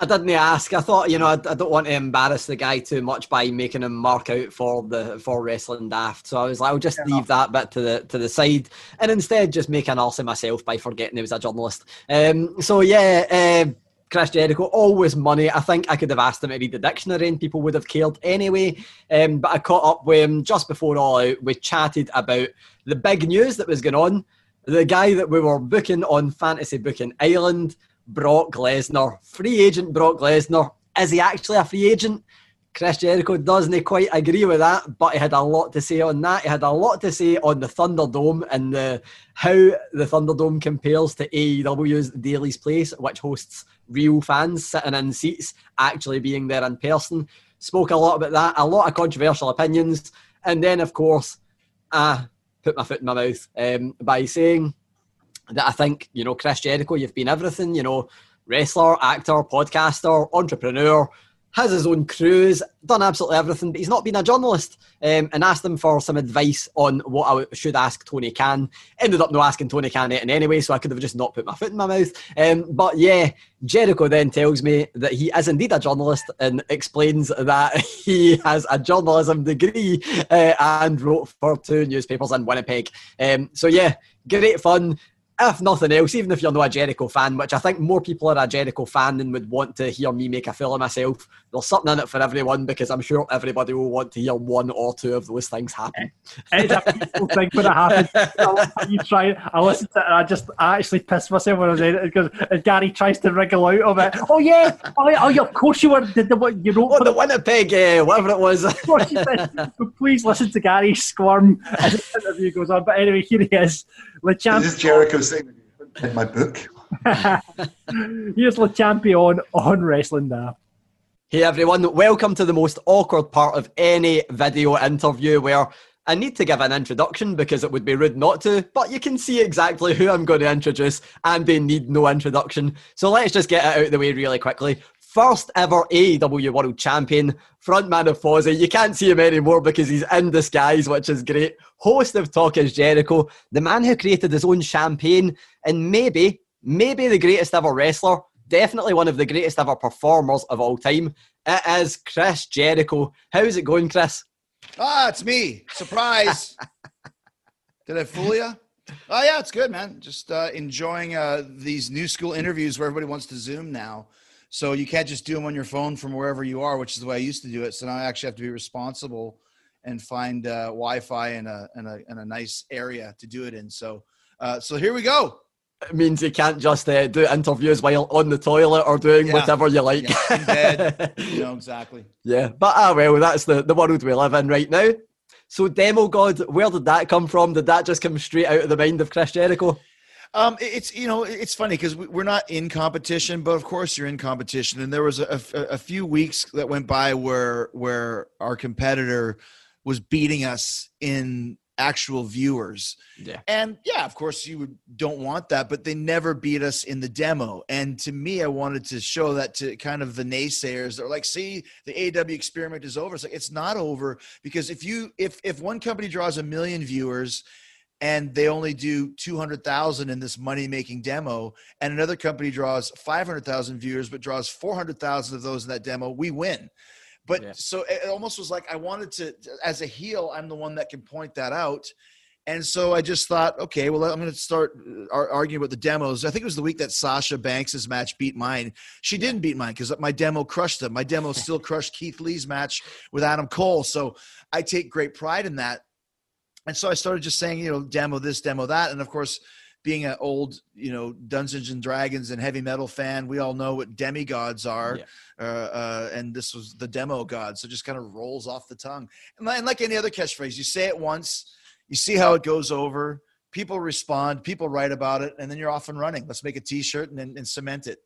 I didn't ask. I thought, you know, I, I, don't want to embarrass the guy too much by making him mark out for the for wrestling daft. So I was like, I'll just leave that bit to the to the side, and instead just make an ass of myself by forgetting he was a journalist. Um, so yeah, uh, Chris Jericho, always money. I think I could have asked him to read the dictionary, and people would have cared anyway. Um, but I caught up with him just before all out. We chatted about the big news that was going on. The guy that we were booking on Fantasy Booking Island Brock Lesnar. Free agent Brock Lesnar. Is he actually a free agent? Chris Jericho doesn't quite agree with that, but he had a lot to say on that. He had a lot to say on the Thunderdome and the, how the Thunderdome compares to AEW's Daily's Place, which hosts real fans sitting in seats, actually being there in person. Spoke a lot about that, a lot of controversial opinions. And then, of course, I put my foot in my mouth um, by saying that I think, you know, Chris Jericho, you've been everything, you know, wrestler, actor, podcaster, entrepreneur, has his own cruise, done absolutely everything, but he's not been a journalist. Um, and asked him for some advice on what I should ask Tony Khan. Ended up not asking Tony Khan it anyway, so I could have just not put my foot in my mouth. Um, but yeah, Jericho then tells me that he is indeed a journalist and explains that he has a journalism degree uh, and wrote for two newspapers in Winnipeg. Um, so yeah, great fun if nothing else, even if you're not a Jericho fan, which I think more people are a Jericho fan than would want to hear me make a fool of myself, there's something in it for everyone because I'm sure everybody will want to hear one or two of those things happen. It's a peaceful thing when it happens. I you try, I listen to it and I just I actually piss myself when I was in it because Gary tries to wriggle out of it. Oh yeah, oh, yeah, oh yeah, of course you were. Did the what you wrote? Oh, the Winnipeg, uh, whatever it was. please listen to Gary squirm as the interview goes on. But anyway, here he is. Le Champ- this is Jericho saying in my book. Here's Le Champion on Wrestling Daft. Hey everyone, welcome to the most awkward part of any video interview where I need to give an introduction because it would be rude not to, but you can see exactly who I'm going to introduce and they need no introduction. So let's just get it out of the way really quickly. First ever AEW World Champion, frontman of Fozzy. You can't see him anymore because he's in disguise, which is great. Host of Talk is Jericho, the man who created his own champagne, and maybe, maybe the greatest ever wrestler, definitely one of the greatest ever performers of all time. It is Chris Jericho. How's it going, Chris? Ah, it's me. Surprise. Did I fool you? Oh, yeah, it's good, man. Just uh, enjoying uh, these new school interviews where everybody wants to Zoom now. So you can't just do them on your phone from wherever you are, which is the way I used to do it. So now I actually have to be responsible and find uh, Wi-Fi in a, in a in a nice area to do it in. So uh, so here we go. Means you can't just uh, do interviews while on the toilet or doing yeah. whatever you like. Yeah, you know exactly. Yeah, but ah well, that's the the world we live in right now. So demo god, where did that come from? Did that just come straight out of the mind of Chris Jericho? Um, it's you know it's funny because we're not in competition, but of course you're in competition. And there was a, a, a, few weeks that went by where where our competitor was beating us in actual viewers. Yeah. And yeah, of course you would, don't want that, but they never beat us in the demo. And to me, I wanted to show that to kind of the naysayers that are like, see, the AEW experiment is over. It's like it's not over because if you if if one company draws a million viewers and they only do 200,000 in this money making demo and another company draws 500,000 viewers but draws 400,000 of those in that demo, we win. But Yeah. so it almost was like I wanted to, as a heel, I'm the one that can point that out. And so I just thought, okay, well, I'm going to start uh, ar- arguing about the demos. I think it was the week that Sasha Banks's match beat mine. She didn't beat mine because my demo crushed them. My demo still crushed Keith Lee's match with Adam Cole. So I take great pride in that. And so I started just saying, you know, demo this, demo that. And of course, being an old, you know, Dungeons and Dragons and heavy metal fan, we all know what demigods are. Uh, uh, and this was the demo god. So it just kind of rolls off the tongue. And like, and like any other catchphrase, you say it once, you see how it goes over, people respond, people write about it, and then you're off and running. Let's make a t shirt and, and, and cement it.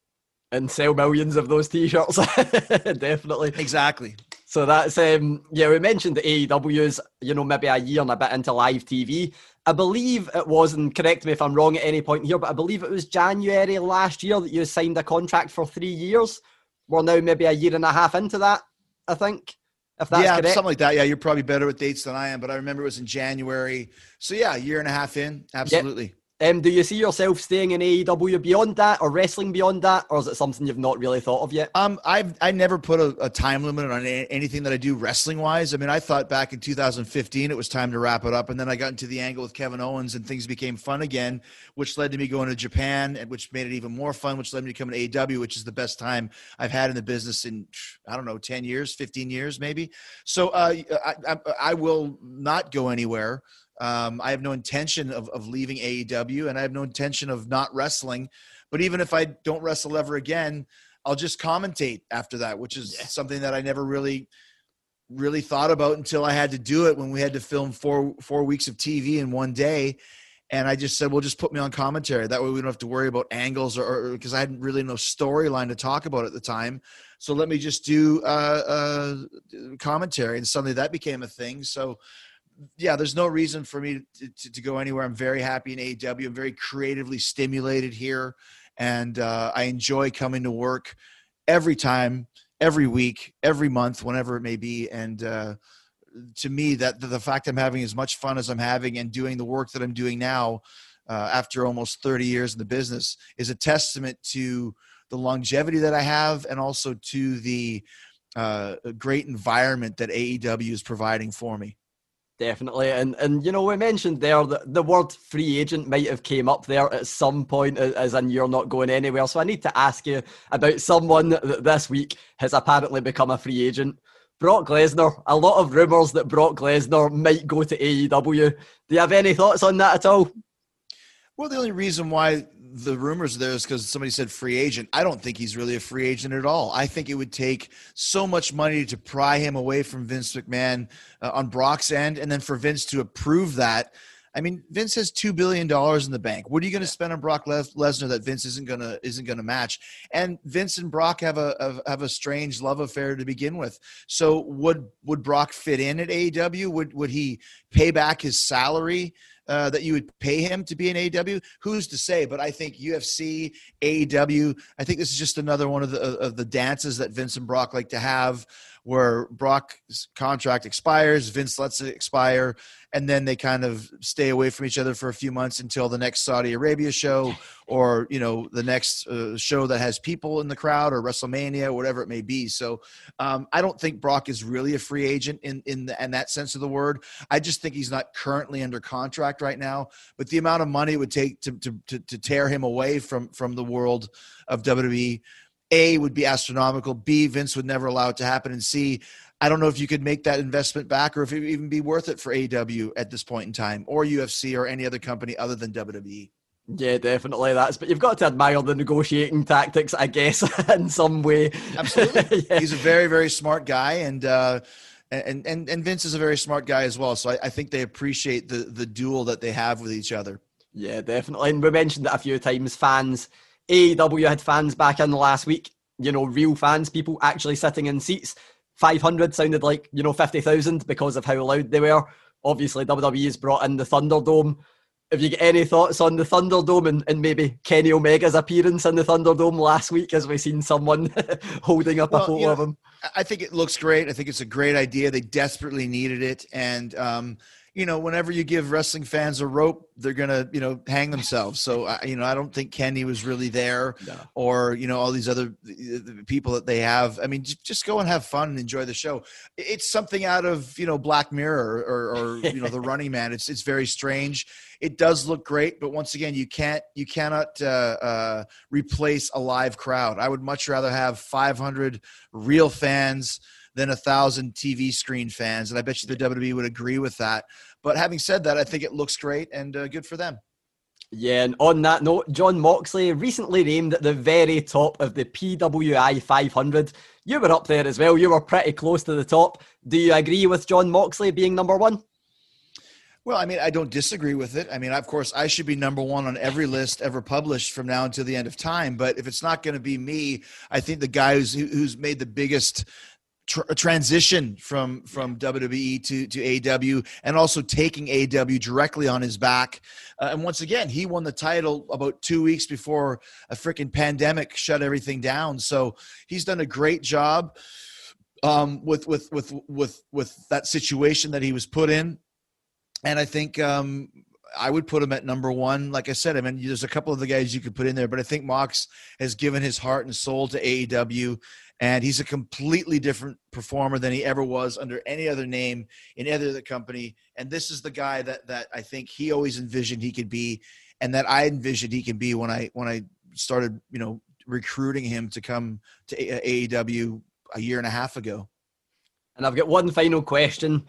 and sell millions of those t-shirts definitely exactly so that's um yeah we mentioned the aew's you know maybe a year and a bit into live tv i believe it was and correct me if i'm wrong at any point here but i believe it was january last year that you signed a contract for three years we're now maybe a year and a half into that i think if that's yeah, correct something like that. Yeah, you're probably better with dates than I am, but I remember it was in January. So yeah, a year and a half in. Absolutely. Um, do you see yourself staying in AEW beyond that, or wrestling beyond that, or is it something you've not really thought of yet? Um, I've I never put a, a time limit on a- anything that I do wrestling wise. I mean, I thought back in 2015 it was time to wrap it up, and then I got into the angle with Kevin Owens, and things became fun again, which led to me going to Japan, and which made it even more fun, which led me to come to AEW, which is the best time I've had in the business in I don't know 10 years, 15 years maybe. So uh, I, I, I will not go anywhere. Um, I have no intention of, of leaving AEW, and I have no intention of not wrestling. But even if I don't wrestle ever again, I'll just commentate after that, which is something that I never really really thought about until I had to do it when we had to film four four weeks of TV in one day. And I just said, well, just put me on commentary. That way we don't have to worry about angles or because I hadn't really no storyline to talk about at the time. So let me just do uh, uh, commentary. And suddenly that became a thing. So yeah, there's no reason for me to, to, to go anywhere. I'm very happy in AEW. I'm very creatively stimulated here. And uh, I enjoy coming to work every time, every week, every month, whenever it may be. And uh, to me, that the fact I'm having as much fun as I'm having and doing the work that I'm doing now uh, after almost 30 years in the business is a testament to the longevity that I have and also to the uh, great environment that AEW is providing for me. Definitely, and and you know we mentioned there that the word free agent might have came up there at some point, as in you're not going anywhere. So I need to ask you about someone that this week has apparently become a free agent. Brock Lesnar. A lot of rumors that Brock Lesnar might go to AEW. Do you have any thoughts on that at all? Well, the only reason why the rumors there is because somebody said free agent. I don't think he's really a free agent at all. I think it would take so much money to pry him away from Vince McMahon uh, on Brock's end, and then for Vince to approve that. I mean, Vince has two billion dollars in the bank. What are you going to spend on Brock Les- Lesnar that Vince isn't going to isn't going to match? And Vince and Brock have a have, have a strange love affair to begin with. So would would Brock fit in at AEW? Would would he pay back his salary? Uh, that you would pay him to be an AEW? Who's to say? But I think UFC, AEW. I think this is just another one of the of the dances that Vince and Brock like to have, where Brock's contract expires, Vince lets it expire, and then they kind of stay away from each other for a few months until the next Saudi Arabia show, or you know the next uh, show that has people in the crowd, or WrestleMania, whatever it may be. So um, I don't think Brock is really a free agent in in, the, in that sense of the word. I just think he's not currently under contract right now. But the amount of money it would take to to to, to tear him away from from the world of WWE, a would be astronomical. B Vince would never allow it to happen, and C. I don't know if you could make that investment back or if it would even be worth it for AEW at this point in time or UFC or any other company other than. WWE. Yeah, definitely. That's but you've got to admire the negotiating tactics, I guess, in some way. Absolutely. He's a very, very smart guy and uh and, and and Vince is a very smart guy as well. So I, I think they appreciate the the duel that they have with each other. Yeah, definitely. And we mentioned it a few times. Fans, AEW had fans back in the last week. You know, real fans, people actually sitting in seats. 500 sounded like, you know, 50,000 because of how loud they were. obviously WWE has brought in the Thunderdome. Have you got any thoughts on the Thunderdome and, and maybe Kenny Omega's appearance in the Thunderdome last week as we've seen someone holding up a Well, photo you know, of him? I think it looks great. I think it's a great idea. They desperately needed it, and um, you know, whenever you give wrestling fans a rope, they're gonna you know hang themselves. So I you know, I don't think Kenny was really there, or you know, all these other the- the people that they have. I mean, just go and have fun and enjoy the show. It's something out of you know Black Mirror or, or you know The Running Man. It's it's very strange. It does look great, but once again, you can't you cannot uh, uh, replace a live crowd. I would much rather have 500 real fans than a thousand TV screen fans, and I bet you the WWE would agree with that. But having said that, I think it looks great and uh, good for them. Yeah, and on that note, Jon Moxley recently named at the very top of the PWI 500. You were up there as well. You were pretty close to the top. Do you agree with Jon Moxley being number one? Well, I mean, I don't disagree with it. I mean, of course, I should be number one on every list ever published from now until the end of time. But if it's not going to be me, I think the guy who's who's made the biggest tr- transition from from WWE to to AEW, and also taking AEW directly on his back. Uh, and once again, he won the title about two weeks before a freaking pandemic shut everything down. So he's done a great job um, with with with with with that situation that he was put in and I think um, I would put him at number one. Like I said, I mean, there's a couple of the guys you could put in there, but I think Mox has given his heart and soul to AEW, and he's a completely different performer than he ever was under any other name in either the company. And this is the guy that that I think he always envisioned he could be, and that I envisioned he can be when I when I started, you know, recruiting him to come to AEW a year and a half ago. And I've got one final question.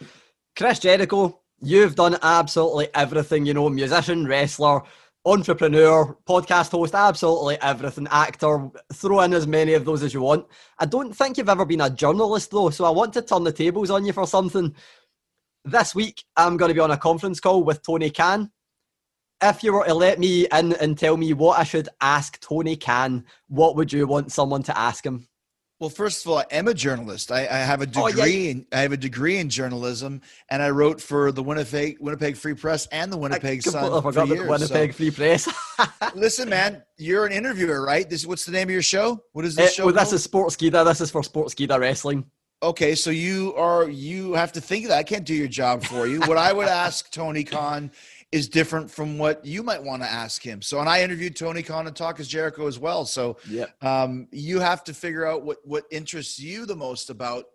Chris Jericho, you've done absolutely everything, you know, musician, wrestler, entrepreneur, podcast host, absolutely everything, actor, throw in as many of those as you want. I don't think you've ever been a journalist though, so I want to turn the tables on you for something. This week, I'm going to be on a conference call with Tony Khan. If you were to let me in and tell me what I should ask Tony Khan, what would you want someone to ask him? Well, first of all, I am a journalist. I, I have a degree. Oh, yeah. in, I have a degree in journalism, and I wrote for the Winnipeg Winnipeg Free Press and the Winnipeg Sun completely for forgot about years. Winnipeg Free Press. listen, man, you're an interviewer, right? This what's the name of your show? What is this eh, show? well, this called? is Sportskeeda. This is for Sportskeeda Wrestling. Okay, so you are you have to think of that. I can't do your job for you. What I would ask Tony Khan is different from what you might want to ask him. So, and I interviewed Tony Khan and Talk Is Jericho as well. So, Yeah. um, you have to figure out what what interests you the most about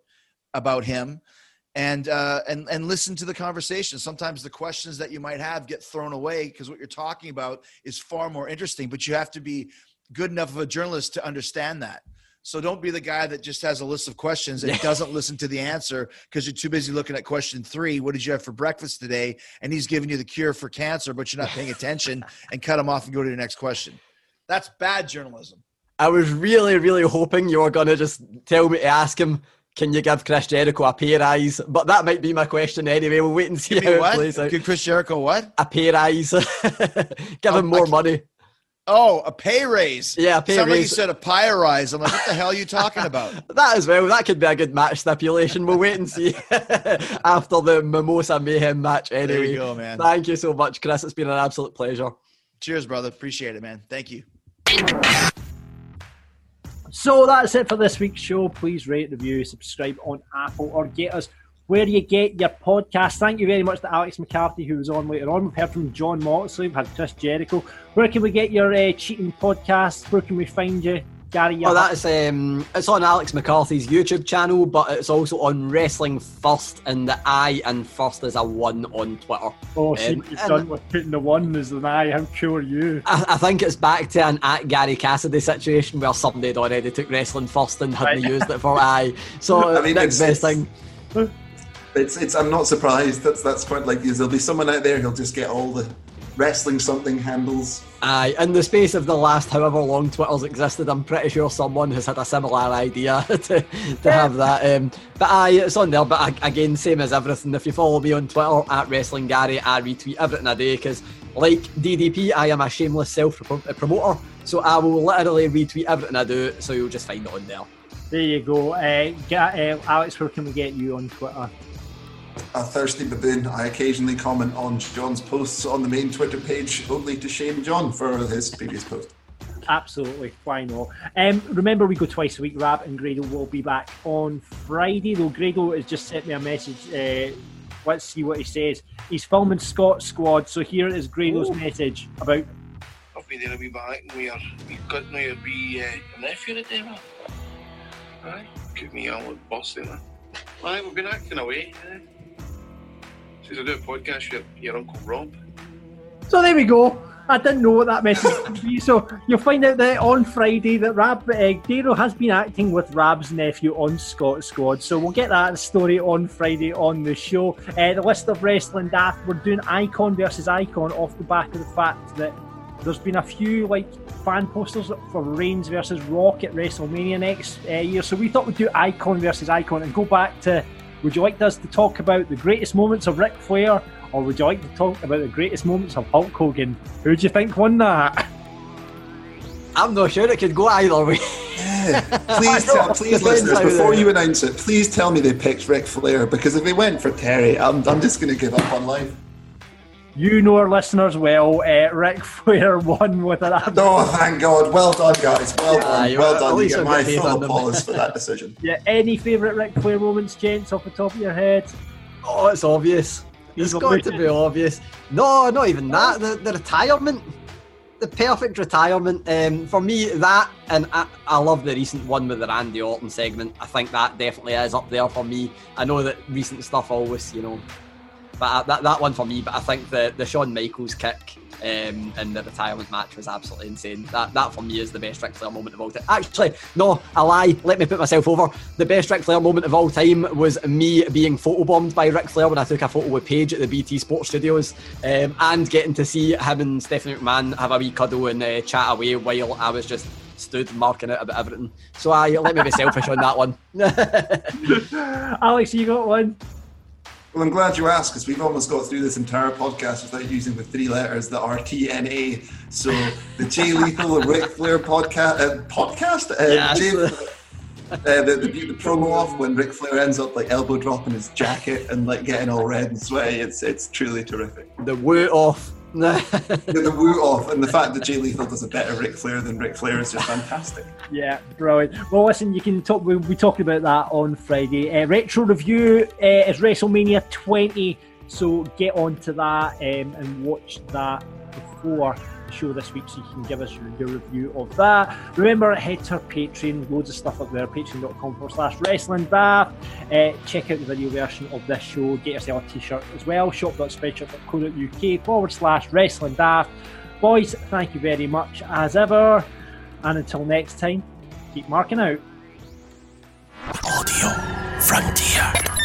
about him, and uh, and and listen to the conversation. Sometimes the questions that you might have get thrown away because what you're talking about is far more interesting. But you have to be good enough of a journalist to understand that. So don't be the guy that just has a list of questions and doesn't listen to the answer because you're too busy looking at question three. What did you have for breakfast today? And he's giving you the cure for cancer, but you're not paying attention and cut him off and go to the next question. That's bad journalism. I was really, really hoping you were going to just tell me to ask him, can you give Chris Jericho a pay rise? But that might be my question anyway. We'll wait and see Give how it what? plays out. Give Chris Jericho what? A pay rise. give him more money. Oh, a pay raise. Yeah, a pay Somebody raise. said a pay rise. I'm like, what the hell are you talking about? That as well. That could be a good match stipulation. We'll wait and see after the Mimosa Mayhem match anyway. you go, man. Thank you so much, Chris. It's been an absolute pleasure. Cheers, brother. Appreciate it, man. Thank you. So that's it for this week's show. Please rate, review, subscribe on Apple, or get us where you get your podcast. Thank you very much to Alex McCarthy, who was on later on. We've heard from Jon Moxley, we've had Chris Jericho. Where can we get your uh, cheating podcast? Where can we find you, Gary? Oh, that's um, it's on Alex McCarthy's YouTube channel, but it's also on Wrestling First, and the I and First is a one on Twitter. Oh, see Um, you've done with putting the one as an eye. How cool are you? I, I think it's back to an at Gary Cassidy situation where somebody had already took Wrestling First and hadn't Right. used it for I. So I mean, next it's- best thing. It's it's. I'm not surprised. That's that's quite like there'll be someone out there who'll just get all the wrestling something handles. Aye, in the space of the last however long Twitter's existed, I'm pretty sure someone has had a similar idea to, to have that. Um, but aye, it's on there. But a- again, same as everything. If you follow me on Twitter at Wrestling Gary, I retweet everything I do because, like DDP, I am a shameless self promoter. So I will literally retweet everything I do. So you'll just find it on there. There you go. Uh, uh, Alex, where can we get you on Twitter? A thirsty baboon. I occasionally comment on John's posts on the main Twitter page, only to shame John for his previous post. Absolutely, why not? Um, remember, we go twice a week. Rab and Grado will be back on Friday. Though Grado has just sent me a message. Uh, let's see what he says. He's filming Scot Squad, so here is Grado's message about. I'll be there a wee bit and we are we got no your wee uh, nephew today, man. Aye, keep me on with boss there, man. Aye, we've been acting away. Eh? Do a podcast with your Uncle Rob. So there we go. I didn't know what that message would be. So you'll find out that on Friday that Rab uh, Daro has been acting with Rab's nephew on Scot Squad. So we'll get that story on Friday on the show. Uh, the list of wrestling daft. We're doing Icon versus Icon off the back of the fact that there's been a few like fan posters for Reigns versus Rock at WrestleMania next uh, year. So we thought we'd do Icon versus Icon and go back to. Would you like us to talk about the greatest moments of Ric Flair, or would you like to talk about the greatest moments of Hulk Hogan? Who do you think won that? I'm not sure it could go either way. Please, tell, please, listeners, before you announce it, please tell me they picked Ric Flair because if they went for Terry, I'm, I'm just going to give up on life. You know our listeners well. Uh, Ric Flair won with an absolute. Oh, thank God. Well done, guys. Well done. well done. You get my got faith full applause for that decision. Yeah, any favourite Ric Flair moments, gents, off the top of your head? Oh, it's obvious. It's got to be obvious. No, not even that. The, the retirement, the perfect retirement. Um, for me, that and I, I love the recent one with the Randy Orton segment. I think that definitely is up there for me. I know that recent stuff always, you know, but uh, that that one for me. But I think the the Shawn Michaels kick um, in the retirement match was absolutely insane. That that for me is the best Ric Flair moment of all time. Actually, no, I lie. Let me put myself over. The best Ric Flair moment of all time was me being photobombed by Ric Flair when I took a photo with Paige at the BT Sports Studios, um, and getting to see him and Stephanie McMahon have a wee cuddle and uh, chat away while I was just stood marking out about everything. So I let me be selfish on that one. Alex, you got one. Well, I'm glad you asked because we've almost got through this entire podcast without using the three letters that are TNA. So the Jay Lethal and Ric Flair podcast, uh, podcast, uh, Yes. Jay, uh, the, the, the promo off when Ric Flair ends up like elbow dropping his jacket and like getting all red and sweaty. It's it's truly terrific. The woo off. the, the woo off and the fact that Jay Lethal does a better Ric Flair than Ric Flair is just fantastic. Yeah, brilliant. Well, listen, you can talk. We'll be talking about that on Friday. Uh, retro review uh, is WrestleMania 20, so get on to that um, and watch that before show this week, so you can give us your, review of that. Remember, head to our Patreon. Loads of stuff up there. Patreon.com forward slash Wrestling Daft. Uh, check out the video version of this show. Get yourself a T-shirt as well. Shop.spreadshirt.co.uk forward slash Wrestling Daft. Boys, thank you very much as ever. And until next time, keep marking out. Audio Frontier.